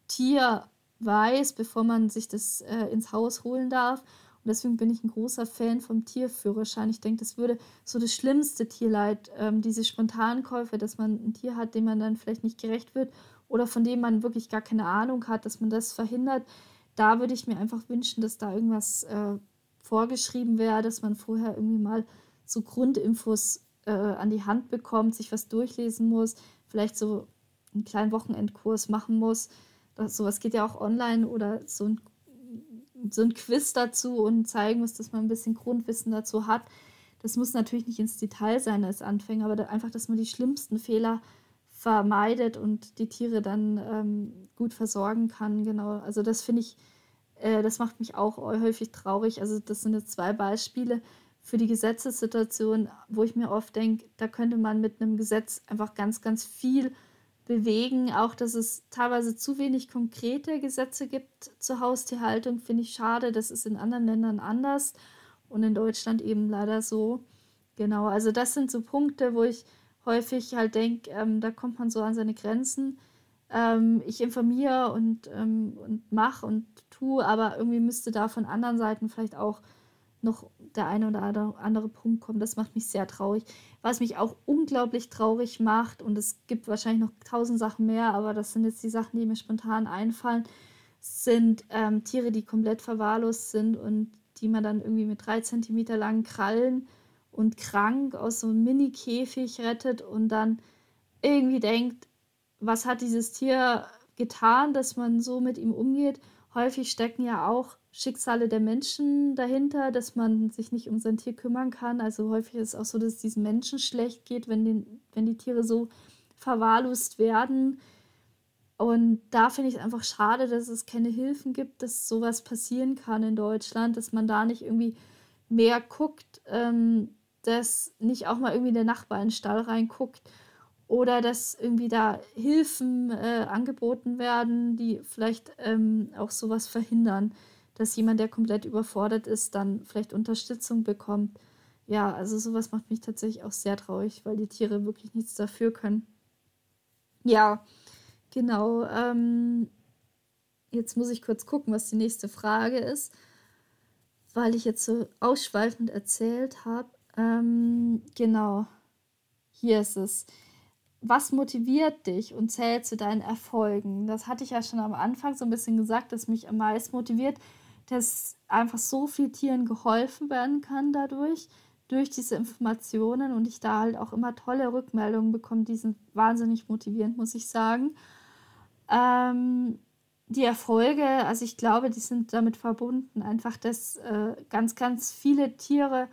Tier weiß, bevor man sich das äh, ins Haus holen darf. Und deswegen bin ich ein großer Fan vom Tierführerschein. Ich denke, das würde so das schlimmste Tierleid, ähm, diese Spontankäufe, dass man ein Tier hat, dem man dann vielleicht nicht gerecht wird oder von dem man wirklich gar keine Ahnung hat, dass man das verhindert. Da würde ich mir einfach wünschen, dass da irgendwas äh, vorgeschrieben wäre, dass man vorher irgendwie mal so Grundinfos äh, an die Hand bekommt, sich was durchlesen muss, vielleicht so einen kleinen Wochenendkurs machen muss das, sowas geht ja auch online oder so ein, so ein Quiz dazu und zeigen muss, dass man ein bisschen Grundwissen dazu hat. Das muss natürlich nicht ins Detail sein als Anfänger, aber da einfach, dass man die schlimmsten Fehler vermeidet und die Tiere dann ähm, gut versorgen kann. Genau, also das finde ich, äh, das macht mich auch häufig traurig. Also das sind jetzt zwei Beispiele für die Gesetzessituation, wo ich mir oft denke, da könnte man mit einem Gesetz einfach ganz, ganz viel bewegen. Auch, dass es teilweise zu wenig konkrete Gesetze gibt zur Haustierhaltung, finde ich schade. Das ist in anderen Ländern anders und in Deutschland eben leider so. Genau, also das sind so Punkte, wo ich häufig halt denke, ähm, da kommt man so an seine Grenzen. Ähm, ich informiere und, ähm, und mache und tue, aber irgendwie müsste da von anderen Seiten vielleicht auch noch der eine oder andere Punkt kommen. Das macht mich sehr traurig. Was mich auch unglaublich traurig macht, und es gibt wahrscheinlich noch tausend Sachen mehr, aber das sind jetzt die Sachen, die mir spontan einfallen, sind ähm, Tiere, die komplett verwahrlost sind und die man dann irgendwie mit drei Zentimeter langen Krallen und krank aus so einem Mini-Käfig rettet und dann irgendwie denkt, was hat dieses Tier getan, dass man so mit ihm umgeht. Häufig stecken ja auch Schicksale der Menschen dahinter, dass man sich nicht um sein Tier kümmern kann. Also häufig ist es auch so, dass es diesen Menschen schlecht geht, wenn, den, wenn die Tiere so verwahrlost werden. Und da finde ich es einfach schade, dass es keine Hilfen gibt, dass sowas passieren kann in Deutschland, dass man da nicht irgendwie mehr guckt, ähm, dass nicht auch mal irgendwie der Nachbar in den Stall reinguckt oder dass irgendwie da Hilfen äh, angeboten werden, die vielleicht ähm, auch sowas verhindern, dass jemand, der komplett überfordert ist, dann vielleicht Unterstützung bekommt. Ja, also sowas macht mich tatsächlich auch sehr traurig, weil die Tiere wirklich nichts dafür können. Ja, genau. Ähm, jetzt muss ich kurz gucken, was die nächste Frage ist, weil ich jetzt so ausschweifend erzählt habe. Ähm, genau. Hier ist es. Was motiviert dich und zählt zu deinen Erfolgen? Das hatte ich ja schon am Anfang so ein bisschen gesagt, dass mich am meisten motiviert, dass einfach so viel Tieren geholfen werden kann dadurch, durch diese Informationen und ich da halt auch immer tolle Rückmeldungen bekomme, die sind wahnsinnig motivierend, muss ich sagen. Ähm, die Erfolge, also ich glaube, die sind damit verbunden, einfach, dass äh, ganz, ganz viele Tiere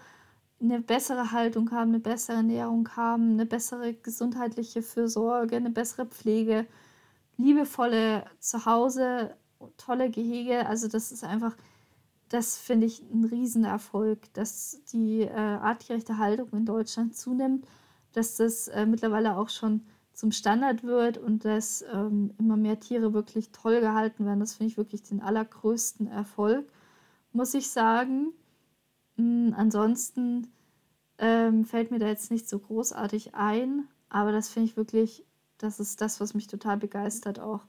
eine bessere Haltung haben, eine bessere Ernährung haben, eine bessere gesundheitliche Fürsorge, eine bessere Pflege, liebevolle Zuhause, tolle Gehege. Also das ist einfach, das finde ich ein Riesenerfolg, dass die äh, artgerechte Haltung in Deutschland zunimmt, dass das äh, mittlerweile auch schon zum Standard wird und dass ähm, immer mehr Tiere wirklich toll gehalten werden. Das finde ich wirklich den allergrößten Erfolg, muss ich sagen. Hm, ansonsten ähm, fällt mir da jetzt nicht so großartig ein, aber das finde ich wirklich, das ist das, was mich total begeistert auch.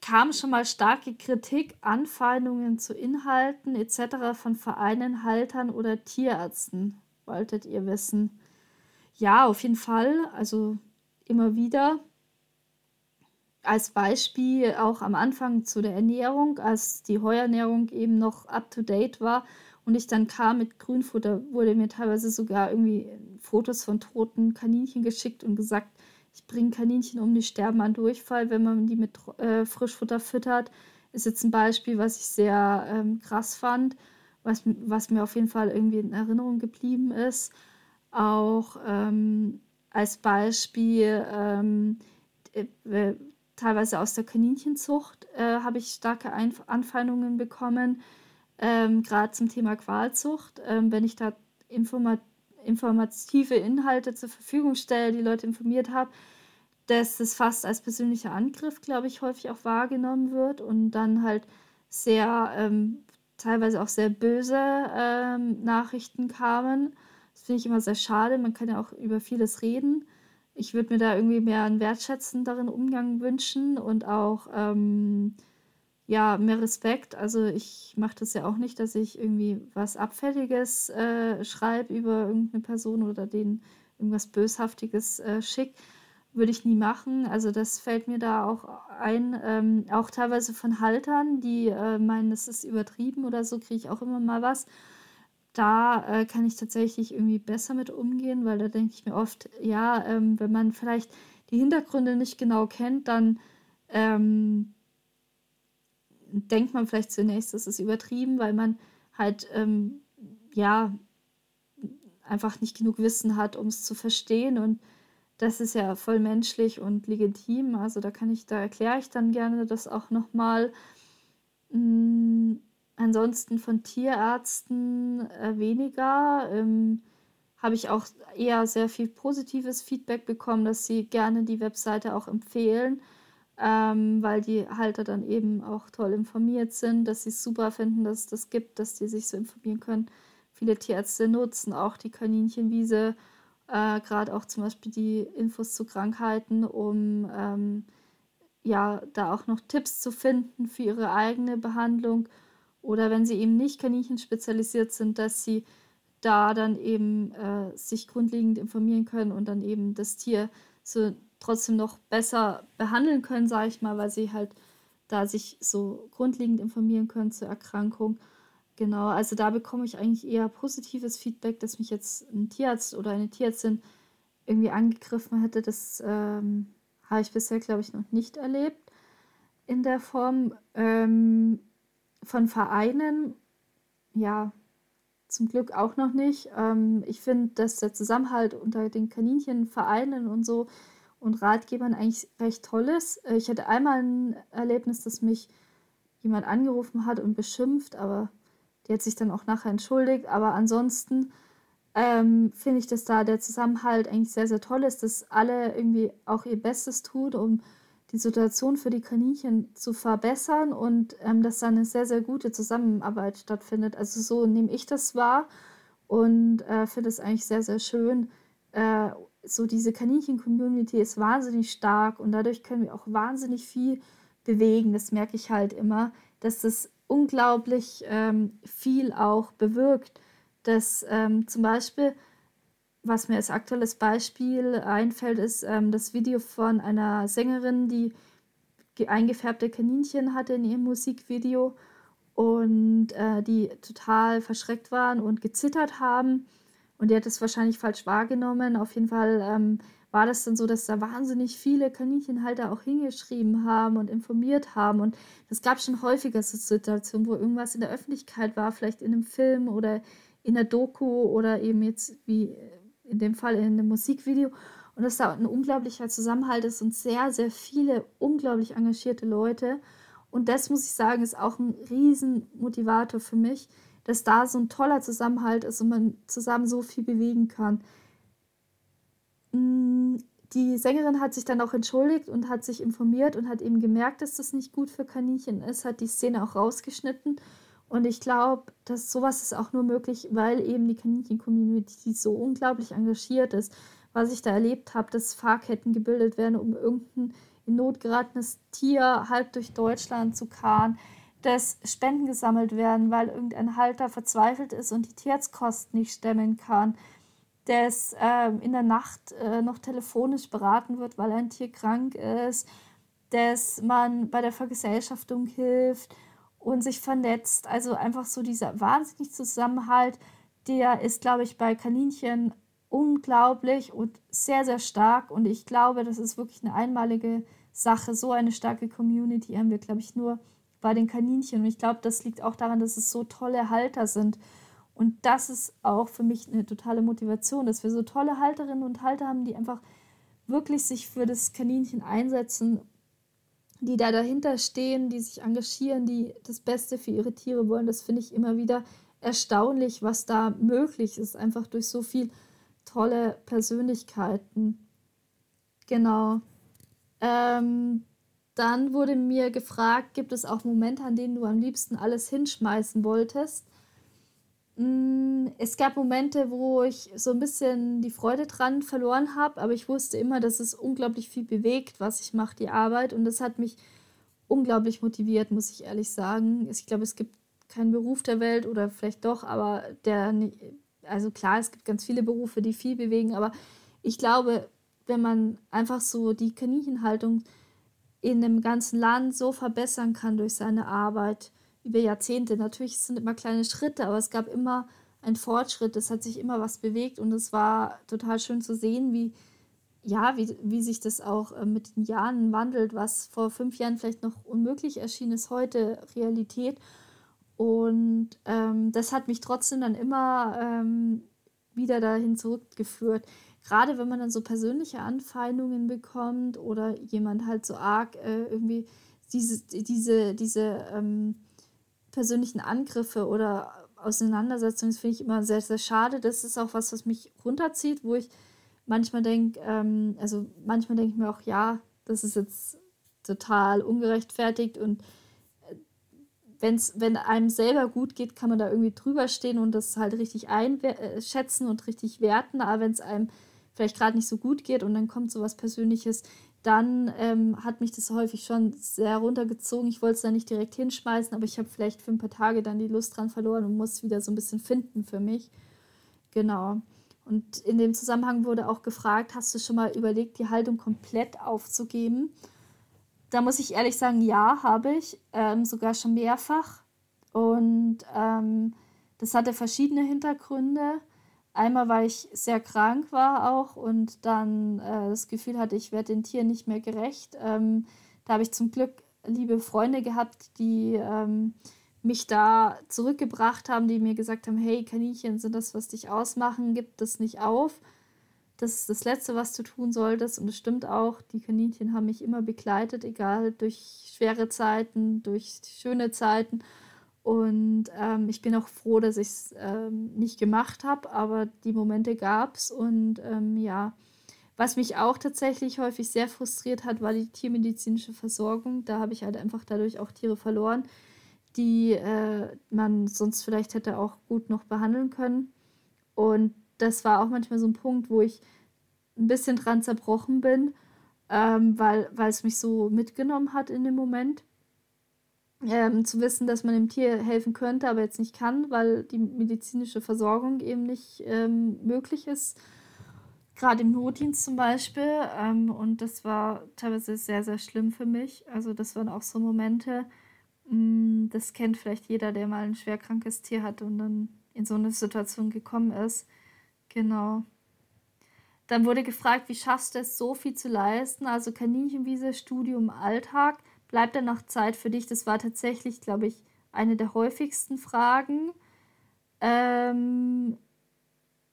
Kam schon mal starke Kritik, Anfeindungen zu Inhalten etc. von Vereinen, Haltern oder Tierärzten? Wolltet ihr wissen? Ja, auf jeden Fall. Also immer wieder. Als Beispiel auch am Anfang zu der Ernährung, als die Heuernährung eben noch up-to-date war, und ich dann kam mit Grünfutter, wurde mir teilweise sogar irgendwie Fotos von toten Kaninchen geschickt und gesagt, ich bringe Kaninchen um, die sterben an Durchfall, wenn man die mit äh, Frischfutter füttert. Ist jetzt ein Beispiel, was ich sehr ähm, krass fand, was, was mir auf jeden Fall irgendwie in Erinnerung geblieben ist. Auch ähm, als Beispiel ähm, äh, teilweise aus der Kaninchenzucht äh, habe ich starke Einf Anfeindungen bekommen ähm, gerade zum Thema Qualzucht. Ähm, wenn ich da informa informative Inhalte zur Verfügung stelle, die Leute informiert habe, dass es fast als persönlicher Angriff, glaube ich, häufig auch wahrgenommen wird und dann halt sehr, ähm, teilweise auch sehr böse ähm, Nachrichten kamen. Das finde ich immer sehr schade. Man kann ja auch über vieles reden. Ich würde mir da irgendwie mehr einen wertschätzenderen Umgang wünschen und auch ähm, ja, mehr Respekt. Also ich mache das ja auch nicht, dass ich irgendwie was Abfälliges äh, schreibe über irgendeine Person oder denen irgendwas Böshaftiges äh, schick. Würde ich nie machen. Also das fällt mir da auch ein. Ähm, auch teilweise von Haltern, die äh, meinen, das ist übertrieben oder so, kriege ich auch immer mal was. Da äh, kann ich tatsächlich irgendwie besser mit umgehen, weil da denke ich mir oft, ja, ähm, wenn man vielleicht die Hintergründe nicht genau kennt, dann ähm, denkt man vielleicht zunächst, das ist übertrieben, weil man halt, ähm, ja, einfach nicht genug Wissen hat, um es zu verstehen. Und das ist ja voll menschlich und legitim. Also da kann ich, da erkläre ich dann gerne das auch nochmal. Mhm. Ansonsten von Tierärzten äh, weniger. Ähm, habe ich auch eher sehr viel positives Feedback bekommen, dass sie gerne die Webseite auch empfehlen, ähm, weil die Halter dann eben auch toll informiert sind, dass sie es super finden, dass es das gibt, dass die sich so informieren können. Viele Tierärzte nutzen auch die Kaninchenwiese, äh, gerade auch zum Beispiel die Infos zu Krankheiten, um ähm, ja da auch noch Tipps zu finden für ihre eigene Behandlung. Oder wenn sie eben nicht Kaninchen spezialisiert sind, dass sie da dann eben äh, sich grundlegend informieren können und dann eben das Tier so trotzdem noch besser behandeln können, sage ich mal, weil sie halt da sich so grundlegend informieren können zur Erkrankung. Genau, also da bekomme ich eigentlich eher positives Feedback, dass mich jetzt ein Tierarzt oder eine Tierärztin irgendwie angegriffen hätte. Das ähm, habe ich bisher, glaube ich, noch nicht erlebt in der Form. Ähm, von Vereinen, ja, zum Glück auch noch nicht. Ähm, ich finde, dass der Zusammenhalt unter den Kaninchenvereinen und so und Ratgebern eigentlich recht toll ist. Äh, ich hatte einmal ein Erlebnis, dass mich jemand angerufen hat und beschimpft, aber die hat sich dann auch nachher entschuldigt. Aber ansonsten ähm, finde ich, dass da der Zusammenhalt eigentlich sehr, sehr toll ist, dass alle irgendwie auch ihr Bestes tun, um die Situation für die Kaninchen zu verbessern und ähm, dass da eine sehr, sehr gute Zusammenarbeit stattfindet. Also so nehme ich das wahr und äh, finde es eigentlich sehr, sehr schön. Äh, so diese Kaninchen-Community ist wahnsinnig stark und dadurch können wir auch wahnsinnig viel bewegen. Das merke ich halt immer, dass das unglaublich ähm, viel auch bewirkt. Dass ähm, zum Beispiel was mir als aktuelles Beispiel einfällt, ist ähm, das Video von einer Sängerin, die eingefärbte Kaninchen hatte in ihrem Musikvideo und äh, die total verschreckt waren und gezittert haben. Und die hat es wahrscheinlich falsch wahrgenommen. Auf jeden Fall ähm, war das dann so, dass da wahnsinnig viele Kaninchenhalter auch hingeschrieben haben und informiert haben. Und es gab schon häufiger so Situationen, wo irgendwas in der Öffentlichkeit war, vielleicht in einem Film oder in der Doku oder eben jetzt wie in dem Fall in einem Musikvideo. Und dass da ein unglaublicher Zusammenhalt ist und sehr, sehr viele unglaublich engagierte Leute. Und das muss ich sagen, ist auch ein Riesenmotivator für mich, dass da so ein toller Zusammenhalt ist und man zusammen so viel bewegen kann. Mm, die Sängerin hat sich dann auch entschuldigt und hat sich informiert und hat eben gemerkt, dass das nicht gut für Kaninchen ist, hat die Szene auch rausgeschnitten und ich glaube, dass sowas ist auch nur möglich, weil eben die Kaninchen-Community so unglaublich engagiert ist. Was ich da erlebt habe, dass Fahrketten gebildet werden, um irgendein in Not geratenes Tier halb durch Deutschland zu karren, dass Spenden gesammelt werden, weil irgendein Halter verzweifelt ist und die Tierarztkosten nicht stemmen kann, dass äh, in der Nacht äh, noch telefonisch beraten wird, weil ein Tier krank ist, dass man bei der Vergesellschaftung hilft und sich vernetzt. Also einfach so dieser wahnsinnig Zusammenhalt, der ist, glaube ich, bei Kaninchen unglaublich und sehr, sehr stark. Und ich glaube, das ist wirklich eine einmalige Sache. So eine starke Community haben wir, glaube ich, nur bei den Kaninchen. Und ich glaube, das liegt auch daran, dass es so tolle Halter sind. Und das ist auch für mich eine totale Motivation, dass wir so tolle Halterinnen und Halter haben, die einfach wirklich sich für das Kaninchen einsetzen die da dahinter stehen, die sich engagieren, die das Beste für ihre Tiere wollen. Das finde ich immer wieder erstaunlich, was da möglich ist, einfach durch so viel tolle Persönlichkeiten. Genau. Ähm, dann wurde mir gefragt, gibt es auch Momente, an denen du am liebsten alles hinschmeißen wolltest? Mm, es gab Momente, wo ich so ein bisschen die Freude dran verloren habe, aber ich wusste immer, dass es unglaublich viel bewegt, was ich mache, die Arbeit. Und das hat mich unglaublich motiviert, muss ich ehrlich sagen. Ich glaube, es gibt keinen Beruf der Welt oder vielleicht doch, aber der, also klar, es gibt ganz viele Berufe, die viel bewegen, aber ich glaube, wenn man einfach so die Kaninchenhaltung in einem ganzen Land so verbessern kann durch seine Arbeit, über Jahrzehnte. Natürlich sind immer kleine Schritte, aber es gab immer einen Fortschritt. Es hat sich immer was bewegt und es war total schön zu sehen, wie, ja, wie, wie sich das auch äh, mit den Jahren wandelt, was vor fünf Jahren vielleicht noch unmöglich erschien, ist heute Realität. Und ähm, das hat mich trotzdem dann immer ähm, wieder dahin zurückgeführt. Gerade wenn man dann so persönliche Anfeindungen bekommt oder jemand halt so arg äh, irgendwie diese, diese, diese ähm, persönlichen Angriffe oder Auseinandersetzungen, das finde ich immer sehr, sehr schade. Das ist auch was, was mich runterzieht, wo ich manchmal denke, ähm, also manchmal denke ich mir auch, ja, das ist jetzt total ungerechtfertigt und äh, wenn's, wenn einem selber gut geht, kann man da irgendwie drüber stehen und das halt richtig einschätzen und richtig werten. Aber wenn es einem vielleicht gerade nicht so gut geht und dann kommt so was Persönliches, dann ähm, hat mich das häufig schon sehr runtergezogen. Ich wollte es da nicht direkt hinschmeißen, aber ich habe vielleicht für ein paar Tage dann die Lust dran verloren und muss wieder so ein bisschen finden für mich. Genau. Und in dem Zusammenhang wurde auch gefragt, hast du schon mal überlegt, die Haltung komplett aufzugeben? Da muss ich ehrlich sagen, ja, habe ich, ähm, sogar schon mehrfach. Und ähm, das hatte verschiedene Hintergründe. Einmal, weil ich sehr krank war auch und dann äh, das Gefühl hatte, ich werde den Tieren nicht mehr gerecht. Ähm, da habe ich zum Glück liebe Freunde gehabt, die ähm, mich da zurückgebracht haben, die mir gesagt haben, hey, Kaninchen sind das, was dich ausmachen, gib das nicht auf. Das ist das Letzte, was du tun solltest. Und es stimmt auch, die Kaninchen haben mich immer begleitet, egal durch schwere Zeiten, durch schöne Zeiten. Und ähm, ich bin auch froh, dass ich es ähm, nicht gemacht habe, aber die Momente gab es. Und ähm, ja, was mich auch tatsächlich häufig sehr frustriert hat, war die tiermedizinische Versorgung. Da habe ich halt einfach dadurch auch Tiere verloren die äh, man sonst vielleicht hätte auch gut noch behandeln können. Und das war auch manchmal so ein Punkt, wo ich ein bisschen dran zerbrochen bin, ähm, weil, weil es mich so mitgenommen hat in dem Moment. Ähm, zu wissen, dass man dem Tier helfen könnte, aber jetzt nicht kann, weil die medizinische Versorgung eben nicht ähm, möglich ist. Gerade im Notdienst zum Beispiel. Ähm, und das war teilweise sehr, sehr schlimm für mich. Also das waren auch so Momente, Mm, das kennt vielleicht jeder, der mal ein schwerkrankes Tier hat und dann in so eine Situation gekommen ist. Genau. Dann wurde gefragt, wie schaffst du es, so viel zu leisten? Also Kaninchenwiese, Studium, Alltag. Bleibt dann noch Zeit für dich? Das war tatsächlich, glaube ich, eine der häufigsten Fragen. Ähm,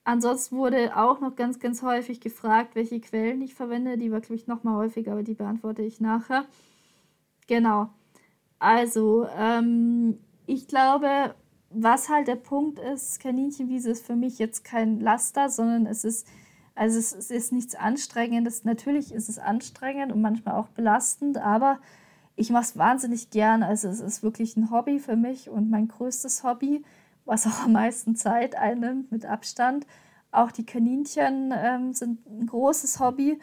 ansonsten wurde auch noch ganz, ganz häufig gefragt, welche Quellen ich verwende. Die war, glaube ich, noch mal häufiger, aber die beantworte ich nachher. Genau. Also, ähm, ich glaube, was halt der Punkt ist, Kaninchenwiese ist für mich jetzt kein Laster, sondern es ist, also es, es ist nichts Anstrengendes. Natürlich ist es anstrengend und manchmal auch belastend, aber ich mache es wahnsinnig gern. Also es ist wirklich ein Hobby für mich und mein größtes Hobby, was auch am meisten Zeit einnimmt mit Abstand. Auch die Kaninchen ähm, sind ein großes Hobby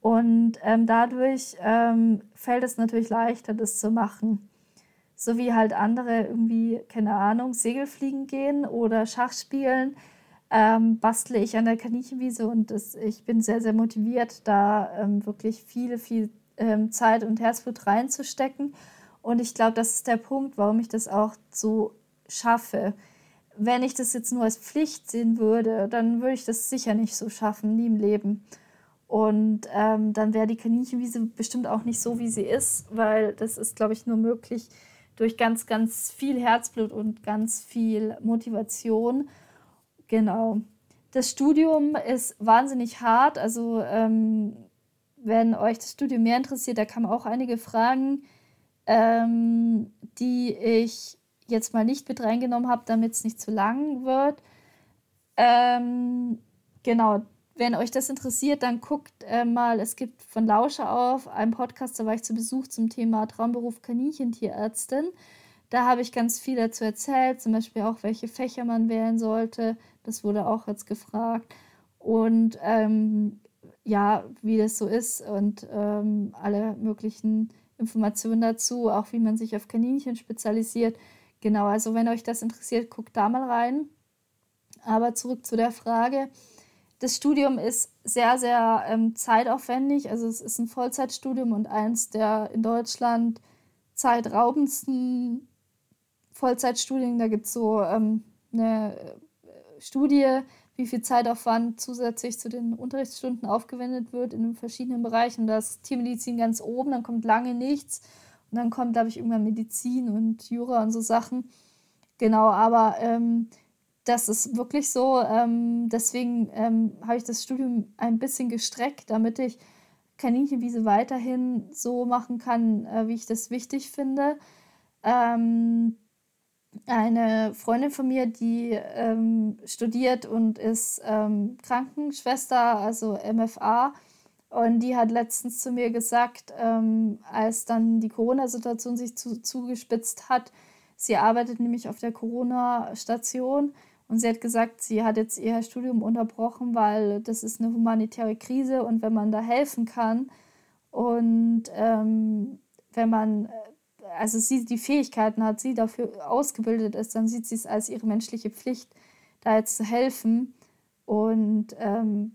und ähm, dadurch ähm, fällt es natürlich leichter, das zu machen. So wie halt andere irgendwie, keine Ahnung, Segelfliegen gehen oder Schach spielen, ähm, bastle ich an der Kaninchenwiese und das, ich bin sehr, sehr motiviert, da ähm, wirklich viele, viel ähm, Zeit und Herzblut reinzustecken. Und ich glaube, das ist der Punkt, warum ich das auch so schaffe. Wenn ich das jetzt nur als Pflicht sehen würde, dann würde ich das sicher nicht so schaffen, nie im Leben. Und ähm, dann wäre die Kaninchenwiese bestimmt auch nicht so, wie sie ist, weil das ist, glaube ich, nur möglich durch ganz, ganz viel Herzblut und ganz viel Motivation. Genau. Das Studium ist wahnsinnig hart. Also, ähm, wenn euch das Studium mehr interessiert, da kamen auch einige Fragen, ähm, die ich jetzt mal nicht mit reingenommen habe, damit es nicht zu lang wird. Ähm, genau, wenn euch das interessiert, dann guckt äh, mal, es gibt von Lauscher auf einen Podcast, da war ich zu Besuch zum Thema Traumberuf Kaninchentierärztin. Da habe ich ganz viel dazu erzählt, zum Beispiel auch, welche Fächer man wählen sollte. Das wurde auch jetzt gefragt. Und ähm, ja, wie das so ist und ähm, alle möglichen Informationen dazu, auch wie man sich auf Kaninchen spezialisiert. Genau, also wenn euch das interessiert, guckt da mal rein. Aber zurück zu der Frage das Studium ist sehr, sehr ähm, zeitaufwendig. Also es ist ein Vollzeitstudium und eins der in Deutschland zeitraubendsten Vollzeitstudien. Da gibt es so ähm, eine äh, Studie, wie viel Zeitaufwand zusätzlich zu den Unterrichtsstunden aufgewendet wird in den verschiedenen Bereichen. Da ist Tiermedizin ganz oben, dann kommt lange nichts. Und dann kommt, glaube ich, irgendwann Medizin und Jura und so Sachen. Genau, aber ähm, das ist wirklich so. Ähm, deswegen ähm, habe ich das Studium ein bisschen gestreckt, damit ich Kaninchenwiese weiterhin so machen kann, äh, wie ich das wichtig finde. Ähm, eine Freundin von mir, die ähm, studiert und ist ähm, Krankenschwester, also MFA. Und die hat letztens zu mir gesagt, ähm, als dann die Corona-Situation sich zu, zugespitzt hat, sie arbeitet nämlich auf der Corona-Station und sie hat gesagt, sie hat jetzt ihr Studium unterbrochen, weil das ist eine humanitäre Krise und wenn man da helfen kann und ähm, wenn man, also sie die Fähigkeiten hat, sie dafür ausgebildet ist, dann sieht sie es als ihre menschliche Pflicht, da jetzt zu helfen. Und ähm,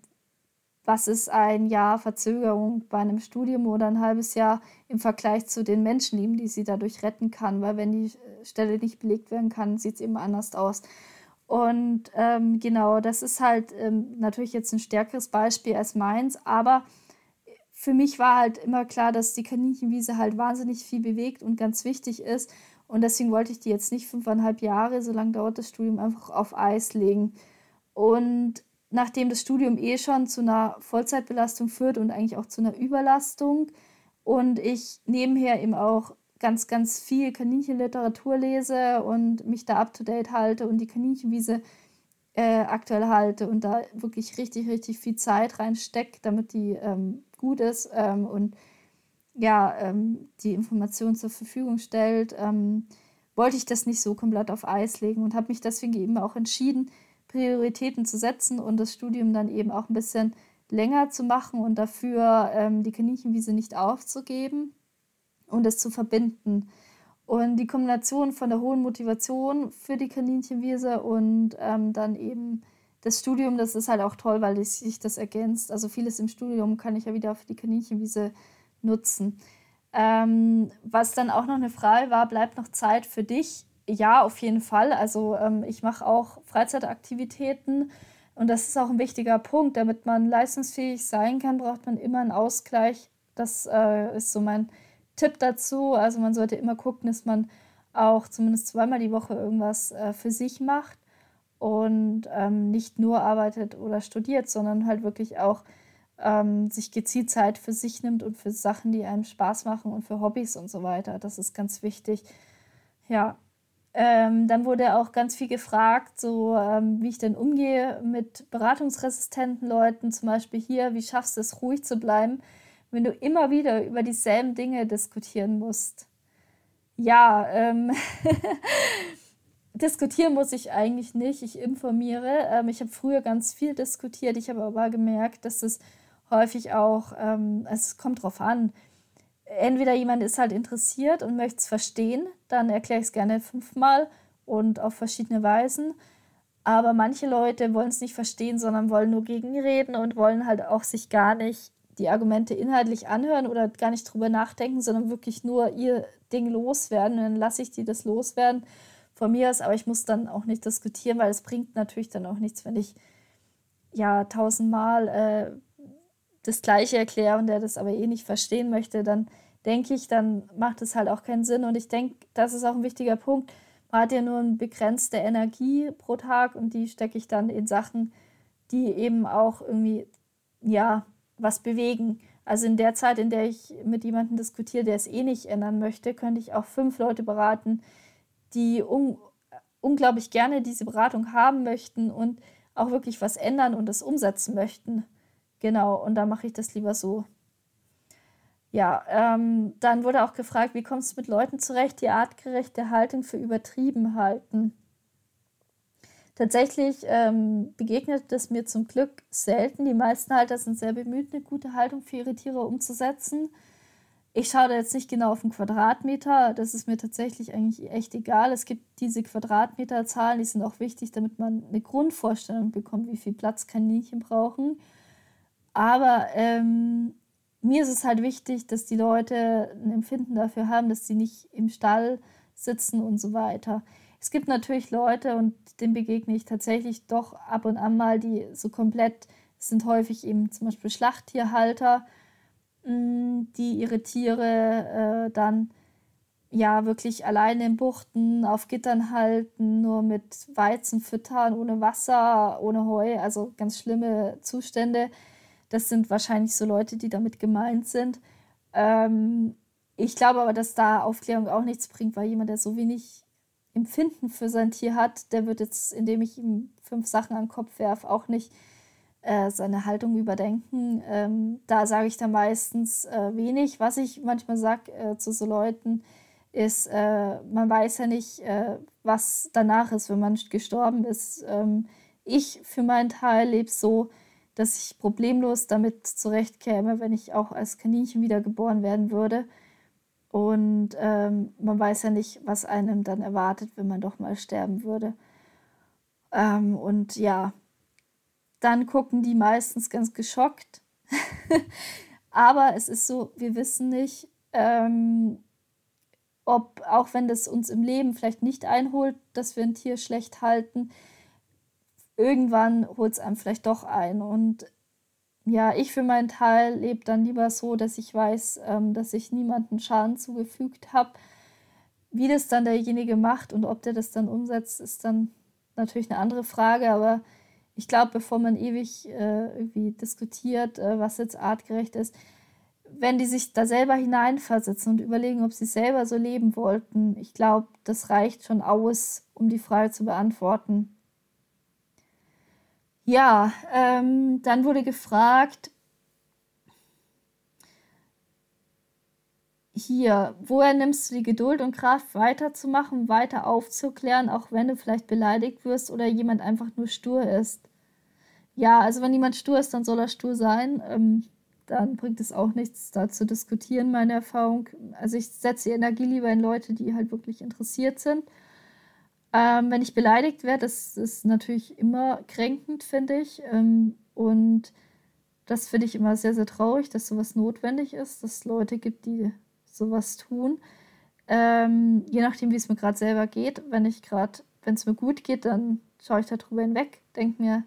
was ist ein Jahr Verzögerung bei einem Studium oder ein halbes Jahr im Vergleich zu den Menschenleben, die sie dadurch retten kann? Weil wenn die Stelle nicht belegt werden kann, sieht es eben anders aus. Und ähm, genau, das ist halt ähm, natürlich jetzt ein stärkeres Beispiel als meins, aber für mich war halt immer klar, dass die Kaninchenwiese halt wahnsinnig viel bewegt und ganz wichtig ist. Und deswegen wollte ich die jetzt nicht fünfeinhalb Jahre, so lange dauert das Studium, einfach auf Eis legen. Und nachdem das Studium eh schon zu einer Vollzeitbelastung führt und eigentlich auch zu einer Überlastung und ich nebenher eben auch ganz, ganz viel Kaninchenliteratur lese und mich da up-to-date halte und die Kaninchenwiese äh, aktuell halte und da wirklich richtig, richtig viel Zeit reinstecke, damit die ähm, gut ist ähm, und ja, ähm, die Information zur Verfügung stellt, ähm, wollte ich das nicht so komplett auf Eis legen und habe mich deswegen eben auch entschieden, Prioritäten zu setzen und das Studium dann eben auch ein bisschen länger zu machen und dafür ähm, die Kaninchenwiese nicht aufzugeben und es zu verbinden. Und die Kombination von der hohen Motivation für die Kaninchenwiese und ähm, dann eben das Studium, das ist halt auch toll, weil sich das ergänzt. Also vieles im Studium kann ich ja wieder für die Kaninchenwiese nutzen. Ähm, was dann auch noch eine Frage war, bleibt noch Zeit für dich? Ja, auf jeden Fall. Also ähm, ich mache auch Freizeitaktivitäten und das ist auch ein wichtiger Punkt. Damit man leistungsfähig sein kann, braucht man immer einen Ausgleich. Das äh, ist so mein Tipp dazu. Also man sollte immer gucken, dass man auch zumindest zweimal die Woche irgendwas äh, für sich macht und ähm, nicht nur arbeitet oder studiert, sondern halt wirklich auch ähm, sich gezielt Zeit für sich nimmt und für Sachen, die einem Spaß machen und für Hobbys und so weiter. Das ist ganz wichtig. Ja. Ähm, dann wurde auch ganz viel gefragt, so ähm, wie ich denn umgehe mit beratungsresistenten Leuten, zum Beispiel hier, wie schaffst du es, ruhig zu bleiben, wenn du immer wieder über dieselben Dinge diskutieren musst. Ja, ähm, diskutieren muss ich eigentlich nicht. Ich informiere. Ähm, ich habe früher ganz viel diskutiert. Ich habe aber gemerkt, dass es häufig auch, ähm, es kommt drauf an. Entweder jemand ist halt interessiert und möchte es verstehen, dann erkläre ich es gerne fünfmal und auf verschiedene Weisen. Aber manche Leute wollen es nicht verstehen, sondern wollen nur gegenreden und wollen halt auch sich gar nicht die Argumente inhaltlich anhören oder gar nicht drüber nachdenken, sondern wirklich nur ihr Ding loswerden. Und dann lasse ich die das loswerden von mir aus, aber ich muss dann auch nicht diskutieren, weil es bringt natürlich dann auch nichts, wenn ich ja tausendmal äh, das Gleiche erkläre und der das aber eh nicht verstehen möchte, dann denke ich, dann macht es halt auch keinen Sinn. Und ich denke, das ist auch ein wichtiger Punkt. Man hat ja nur eine begrenzte Energie pro Tag und die stecke ich dann in Sachen, die eben auch irgendwie, ja, was bewegen. Also in der Zeit, in der ich mit jemandem diskutiere, der es eh nicht ändern möchte, könnte ich auch fünf Leute beraten, die un unglaublich gerne diese Beratung haben möchten und auch wirklich was ändern und es umsetzen möchten. Genau, und da mache ich das lieber so. Ja, ähm, dann wurde auch gefragt, wie kommst du mit Leuten zurecht, die artgerechte Haltung für übertrieben halten? Tatsächlich ähm, begegnet es mir zum Glück selten. Die meisten Halter sind sehr bemüht, eine gute Haltung für ihre Tiere umzusetzen. Ich schaue da jetzt nicht genau auf den Quadratmeter. Das ist mir tatsächlich eigentlich echt egal. Es gibt diese Quadratmeterzahlen, die sind auch wichtig, damit man eine Grundvorstellung bekommt, wie viel Platz Kaninchen brauchen. Aber ähm, mir ist es halt wichtig, dass die Leute ein Empfinden dafür haben, dass sie nicht im Stall sitzen und so weiter. Es gibt natürlich Leute, und denen begegne ich tatsächlich doch ab und an mal, die so komplett, sind häufig eben zum Beispiel Schlachttierhalter, die ihre Tiere äh, dann ja wirklich alleine in Buchten auf Gittern halten, nur mit Weizen füttern, ohne Wasser, ohne Heu, also ganz schlimme Zustände. Das sind wahrscheinlich so Leute, die damit gemeint sind. Ähm, ich glaube aber, dass da Aufklärung auch nichts bringt, weil jemand, der so wenig Empfinden für sein Tier hat, der wird jetzt, indem ich ihm fünf Sachen an den Kopf werfe, auch nicht äh, seine Haltung überdenken. Ähm, da sage ich dann meistens äh, wenig. Was ich manchmal sage äh, zu so Leuten, ist, äh, man weiß ja nicht, äh, was danach ist, wenn man gestorben ist. Ähm, ich für meinen Teil lebe so, dass ich problemlos damit zurechtkäme, wenn ich auch als Kaninchen wiedergeboren werden würde. Und ähm, man weiß ja nicht, was einem dann erwartet, wenn man doch mal sterben würde. Ähm, und ja, dann gucken die meistens ganz geschockt. Aber es ist so, wir wissen nicht, ähm, ob, auch wenn das uns im Leben vielleicht nicht einholt, dass wir ein Tier schlecht halten, irgendwann holt es einem vielleicht doch ein. Und ja, ich für meinen Teil lebe dann lieber so, dass ich weiß, ähm, dass ich niemanden Schaden zugefügt habe. Wie das dann derjenige macht und ob der das dann umsetzt, ist dann natürlich eine andere Frage. Aber ich glaube, bevor man ewig äh, irgendwie diskutiert, äh, was jetzt artgerecht ist, wenn die sich da selber hineinversetzen und überlegen, ob sie selber so leben wollten, ich glaube, das reicht schon aus, um die Frage zu beantworten. Ja, ähm, dann wurde gefragt, hier, woher nimmst du die Geduld und Kraft weiterzumachen, weiter aufzuklären, auch wenn du vielleicht beleidigt wirst oder jemand einfach nur stur ist? Ja, also wenn jemand stur ist, dann soll er stur sein. Ähm, dann bringt es auch nichts, da zu diskutieren, meine Erfahrung. Also ich setze die Energie lieber in Leute, die halt wirklich interessiert sind. Ähm, wenn ich beleidigt werde, das ist natürlich immer kränkend, finde ich. Ähm, und das finde ich immer sehr, sehr traurig, dass sowas notwendig ist, dass es Leute gibt, die sowas tun. Ähm, je nachdem, wie es mir gerade selber geht. Wenn ich gerade, wenn es mir gut geht, dann schaue ich darüber hinweg, denke mir,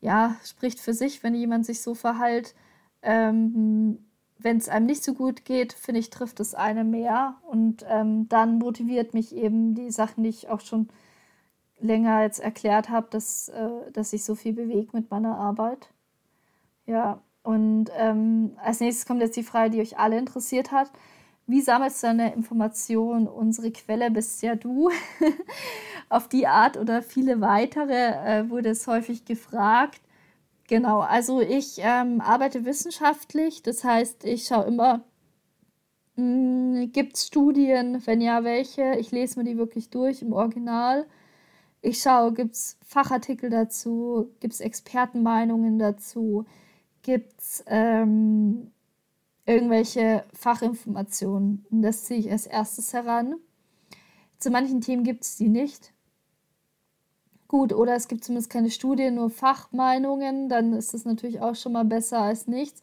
ja, spricht für sich, wenn jemand sich so verhält. Ähm, Wenn es einem nicht so gut geht, finde ich, trifft es eine mehr. Und ähm, dann motiviert mich eben die Sachen, die ich auch schon länger jetzt erklärt habe, dass, äh, dass ich so viel bewege mit meiner Arbeit. Ja, und ähm, als nächstes kommt jetzt die Frage, die euch alle interessiert hat. Wie sammelst du deine Informationen? Unsere Quelle bist ja du. Auf die Art oder viele weitere äh, wurde es häufig gefragt. Genau, also ich ähm, arbeite wissenschaftlich, das heißt, ich schaue immer, hm, gibt es Studien, wenn ja, welche. Ich lese mir die wirklich durch im Original. Ich schaue, gibt es Fachartikel dazu, gibt es Expertenmeinungen dazu, gibt es ähm, irgendwelche Fachinformationen. Und das ziehe ich als erstes heran. Zu manchen Themen gibt es die nicht gut. Oder es gibt zumindest keine Studien, nur Fachmeinungen. Dann ist das natürlich auch schon mal besser als nichts.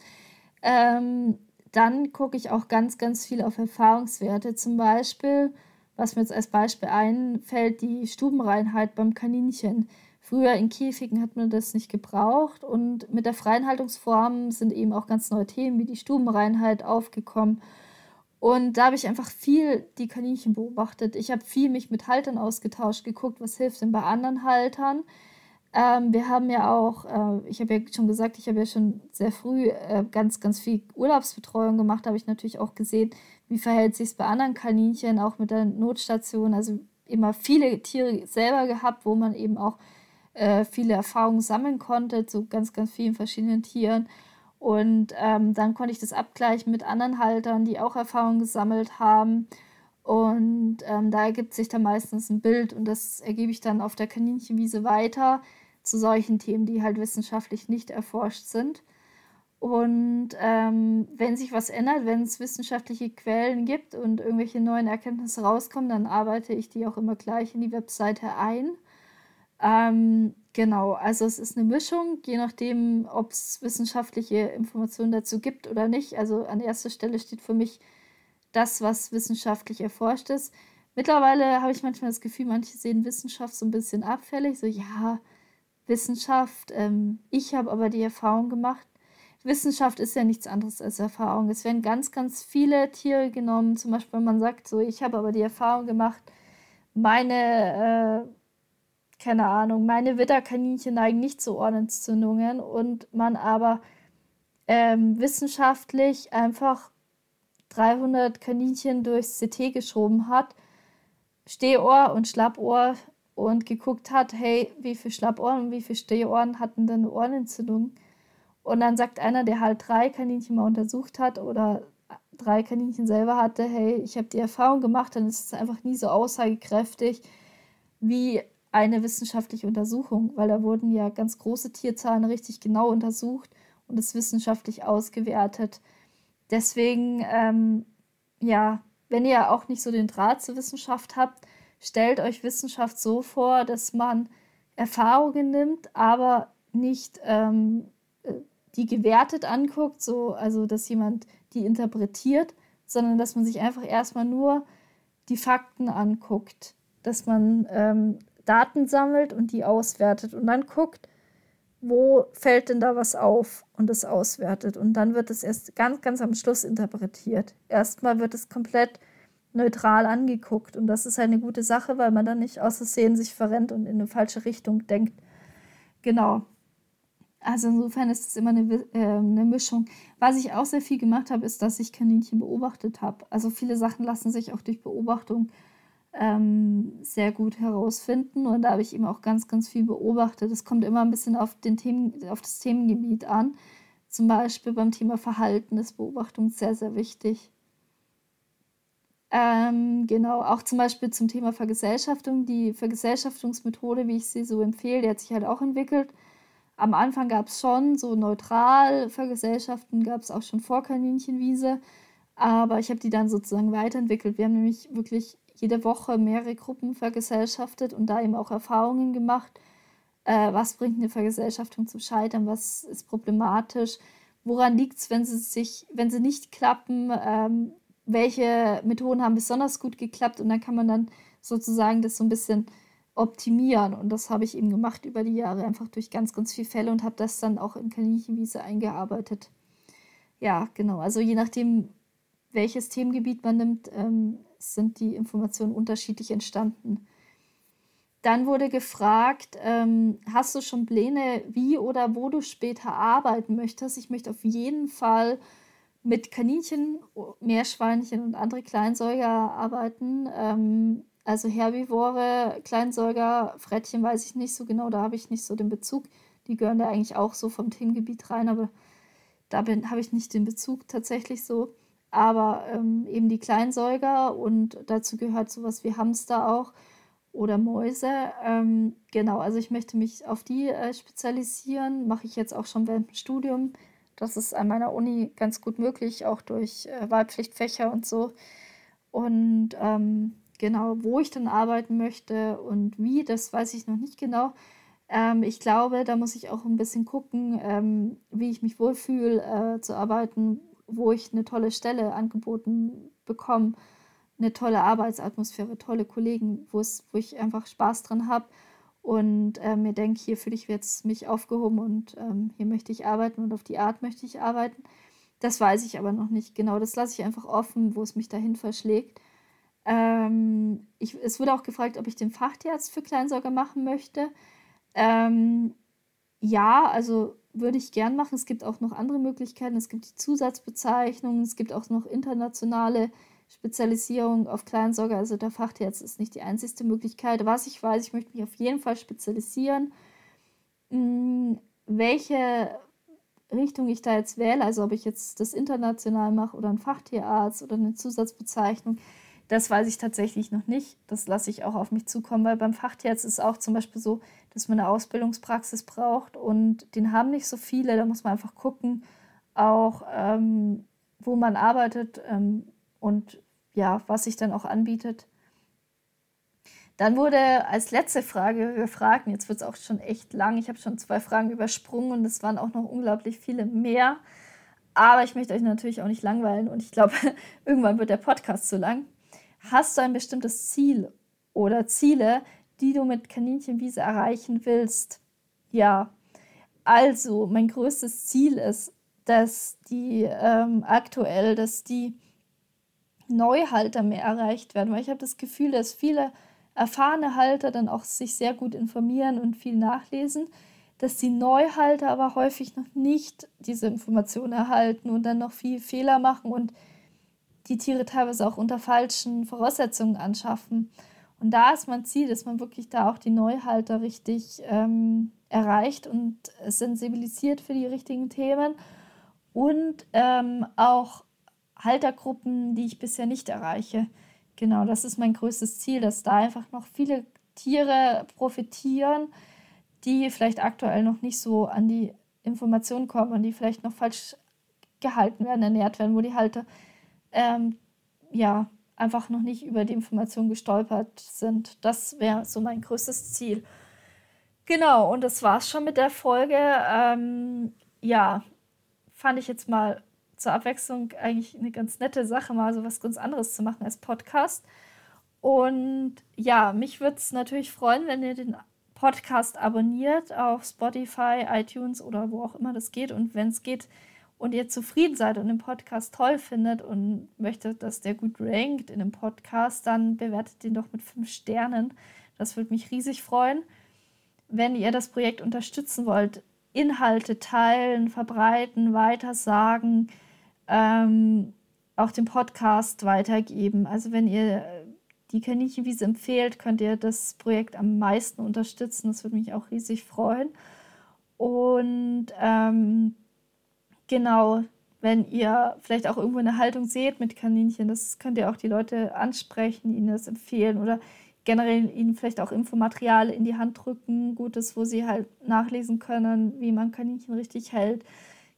Ähm, dann gucke ich auch ganz, ganz viel auf Erfahrungswerte. Zum Beispiel, was mir jetzt als Beispiel einfällt, die Stubenreinheit beim Kaninchen. Früher in Käfigen hat man das nicht gebraucht und mit der freien Haltungsform sind eben auch ganz neue Themen wie die Stubenreinheit aufgekommen. Und da habe ich einfach viel die Kaninchen beobachtet. Ich habe viel mich mit Haltern ausgetauscht, geguckt, was hilft denn bei anderen Haltern. Ähm, wir haben ja auch, äh, ich habe ja schon gesagt, ich habe ja schon sehr früh äh, ganz, ganz viel Urlaubsbetreuung gemacht. Da habe ich natürlich auch gesehen, wie verhält sich es bei anderen Kaninchen, auch mit der Notstation. Also immer viele Tiere selber gehabt, wo man eben auch äh, viele Erfahrungen sammeln konnte zu ganz, ganz vielen verschiedenen Tieren. Und ähm, dann konnte ich das abgleichen mit anderen Haltern, die auch Erfahrungen gesammelt haben. Und ähm, da ergibt sich dann meistens ein Bild und das ergebe ich dann auf der Kaninchenwiese weiter zu solchen Themen, die halt wissenschaftlich nicht erforscht sind. Und ähm, wenn sich was ändert, wenn es wissenschaftliche Quellen gibt und irgendwelche neuen Erkenntnisse rauskommen, dann arbeite ich die auch immer gleich in die Webseite ein. Ähm, Genau, also es ist eine Mischung, je nachdem, ob es wissenschaftliche Informationen dazu gibt oder nicht. Also an erster Stelle steht für mich das, was wissenschaftlich erforscht ist. Mittlerweile habe ich manchmal das Gefühl, manche sehen Wissenschaft so ein bisschen abfällig, so ja, Wissenschaft, ähm, ich habe aber die Erfahrung gemacht. Wissenschaft ist ja nichts anderes als Erfahrung. Es werden ganz, ganz viele Tiere genommen. Zum Beispiel, wenn man sagt, so, ich habe aber die Erfahrung gemacht, meine, äh, keine Ahnung, meine Widderkaninchen neigen nicht zu Ohrenentzündungen und man aber ähm, wissenschaftlich einfach 300 Kaninchen durchs CT geschoben hat, Stehohr und Schlappohr und geguckt hat, hey, wie viele Schlappohren und wie viele Stehohren hatten denn eine Ohrenentzündung? Und dann sagt einer, der halt drei Kaninchen mal untersucht hat oder drei Kaninchen selber hatte, hey, ich habe die Erfahrung gemacht, dann ist es einfach nie so aussagekräftig wie eine wissenschaftliche Untersuchung, weil da wurden ja ganz große Tierzahlen richtig genau untersucht und es wissenschaftlich ausgewertet. Deswegen, ähm, ja, wenn ihr auch nicht so den Draht zur Wissenschaft habt, stellt euch Wissenschaft so vor, dass man Erfahrungen nimmt, aber nicht ähm, äh, die gewertet anguckt, so, also dass jemand die interpretiert, sondern dass man sich einfach erstmal nur die Fakten anguckt, dass man ähm, Daten sammelt und die auswertet und dann guckt, wo fällt denn da was auf und es auswertet. Und dann wird es erst ganz, ganz am Schluss interpretiert. Erstmal wird es komplett neutral angeguckt. Und das ist eine gute Sache, weil man dann nicht aus Versehen sich verrennt und in eine falsche Richtung denkt. Genau. Also insofern ist es immer eine, äh, eine Mischung. Was ich auch sehr viel gemacht habe, ist, dass ich Kaninchen beobachtet habe. Also viele Sachen lassen sich auch durch Beobachtung ähm, sehr gut herausfinden. Und da habe ich eben auch ganz, ganz viel beobachtet. Es kommt immer ein bisschen auf, den Themen, auf das Themengebiet an. Zum Beispiel beim Thema Verhalten ist Beobachtung sehr, sehr wichtig. Ähm, genau, auch zum Beispiel zum Thema Vergesellschaftung. Die Vergesellschaftungsmethode, wie ich sie so empfehle, die hat sich halt auch entwickelt. Am Anfang gab es schon so neutral Vergesellschaften, gab es auch schon vor Kaninchenwiese. Aber ich habe die dann sozusagen weiterentwickelt. Wir haben nämlich wirklich jede Woche mehrere Gruppen vergesellschaftet und da eben auch Erfahrungen gemacht. Äh, was bringt eine Vergesellschaftung zum Scheitern? Was ist problematisch? Woran liegt es, wenn sie sich, wenn sie nicht klappen? Ähm, welche Methoden haben besonders gut geklappt? Und dann kann man dann sozusagen das so ein bisschen optimieren. Und das habe ich eben gemacht über die Jahre, einfach durch ganz, ganz viele Fälle und habe das dann auch in Kaninchenwiese eingearbeitet. Ja, genau. Also je nachdem, welches Themengebiet man nimmt, ähm, sind die Informationen unterschiedlich entstanden. Dann wurde gefragt, ähm, hast du schon Pläne, wie oder wo du später arbeiten möchtest? Ich möchte auf jeden Fall mit Kaninchen, Meerschweinchen und andere Kleinsäuger arbeiten. Ähm, also Herbivore, Kleinsäuger, Frettchen weiß ich nicht so genau, da habe ich nicht so den Bezug. Die gehören da eigentlich auch so vom Themengebiet rein, aber da habe ich nicht den Bezug tatsächlich so aber ähm, eben die Kleinsäuger und dazu gehört sowas wie Hamster auch oder Mäuse. Ähm, genau, also ich möchte mich auf die äh, spezialisieren, mache ich jetzt auch schon während dem Studium. Das ist an meiner Uni ganz gut möglich, auch durch äh, Wahlpflichtfächer und so. Und ähm, genau, wo ich dann arbeiten möchte und wie, das weiß ich noch nicht genau. Ähm, ich glaube, da muss ich auch ein bisschen gucken, ähm, wie ich mich wohlfühle äh, zu arbeiten, wo ich eine tolle Stelle angeboten bekomme, eine tolle Arbeitsatmosphäre, tolle Kollegen, wo ich einfach Spaß dran habe und äh, mir denke, hier fühle ich jetzt mich aufgehoben und ähm, hier möchte ich arbeiten und auf die Art möchte ich arbeiten. Das weiß ich aber noch nicht genau. Das lasse ich einfach offen, wo es mich dahin verschlägt. Ähm, ich, es wurde auch gefragt, ob ich den Fachtierarzt für Kleinsorger machen möchte. Ähm, ja, also würde ich gern machen. Es gibt auch noch andere Möglichkeiten. Es gibt die Zusatzbezeichnungen, es gibt auch noch internationale Spezialisierung auf Kleinsorge. Also der Fachtierarzt ist nicht die einzigste Möglichkeit. Was ich weiß, ich möchte mich auf jeden Fall spezialisieren. Hm, welche Richtung ich da jetzt wähle, also ob ich jetzt das international mache oder ein Fachtierarzt oder eine Zusatzbezeichnung, das weiß ich tatsächlich noch nicht. Das lasse ich auch auf mich zukommen, weil beim Fachtierarzt ist auch zum Beispiel so, dass man eine Ausbildungspraxis braucht und den haben nicht so viele. Da muss man einfach gucken, auch ähm, wo man arbeitet ähm, und ja, was sich dann auch anbietet. Dann wurde als letzte Frage gefragt, und jetzt wird es auch schon echt lang, ich habe schon zwei Fragen übersprungen und es waren auch noch unglaublich viele mehr. Aber ich möchte euch natürlich auch nicht langweilen und ich glaube, irgendwann wird der Podcast zu lang. Hast du ein bestimmtes Ziel oder Ziele, die du mit Kaninchenwiese erreichen willst? Ja, also mein größtes Ziel ist dass die ähm, aktuell, dass die Neuhalter mehr erreicht werden, weil ich habe das Gefühl, dass viele erfahrene Halter dann auch sich sehr gut informieren und viel nachlesen, dass die Neuhalter aber häufig noch nicht diese Informationen erhalten und dann noch viel Fehler machen und die Tiere teilweise auch unter falschen Voraussetzungen anschaffen. Und da ist mein Ziel, dass man wirklich da auch die Neuhalter richtig ähm, erreicht und sensibilisiert für die richtigen Themen und ähm, auch Haltergruppen, die ich bisher nicht erreiche. Genau, das ist mein größtes Ziel, dass da einfach noch viele Tiere profitieren, die vielleicht aktuell noch nicht so an die Informationen kommen und die vielleicht noch falsch gehalten werden, ernährt werden, wo die Halter ähm, ja einfach noch nicht über die Information gestolpert sind. Das wäre so mein größtes Ziel. Genau, und das war's schon mit der Folge. Ähm, ja, fand ich jetzt mal zur Abwechslung eigentlich eine ganz nette Sache, mal so was ganz anderes zu machen als Podcast. Und ja, mich würde es natürlich freuen, wenn ihr den Podcast abonniert auf Spotify, iTunes oder wo auch immer das geht. Und wenn es geht und ihr zufrieden seid und den Podcast toll findet und möchtet, dass der gut rankt in dem Podcast, dann bewertet den doch mit fünf Sternen. Das würde mich riesig freuen. Wenn ihr das Projekt unterstützen wollt, Inhalte teilen, verbreiten, weitersagen, ähm, auch den Podcast weitergeben. Also wenn ihr die Kaninchenwiese empfehlt, könnt ihr das Projekt am meisten unterstützen. Das würde mich auch riesig freuen. Und ähm, genau, wenn ihr vielleicht auch irgendwo eine Haltung seht mit Kaninchen, das könnt ihr auch die Leute ansprechen, ihnen das empfehlen oder generell ihnen vielleicht auch Infomaterial in die Hand drücken, Gutes, wo sie halt nachlesen können, wie man Kaninchen richtig hält.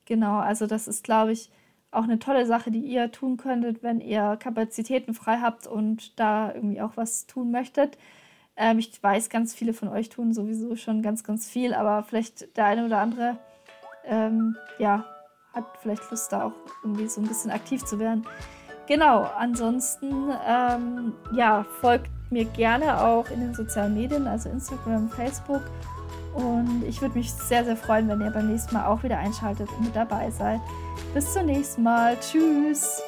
Genau, also das ist, glaube ich, auch eine tolle Sache, die ihr tun könntet, wenn ihr Kapazitäten frei habt und da irgendwie auch was tun möchtet. Ähm, ich weiß, ganz viele von euch tun sowieso schon ganz, ganz viel, aber vielleicht der eine oder andere, ähm, ja, hat vielleicht Lust, da auch irgendwie so ein bisschen aktiv zu werden. Genau, ansonsten, ähm, ja, folgt mir gerne auch in den sozialen Medien, also Instagram, Facebook. Und ich würde mich sehr, sehr freuen, wenn ihr beim nächsten Mal auch wieder einschaltet und mit dabei seid. Bis zum nächsten Mal. Tschüss.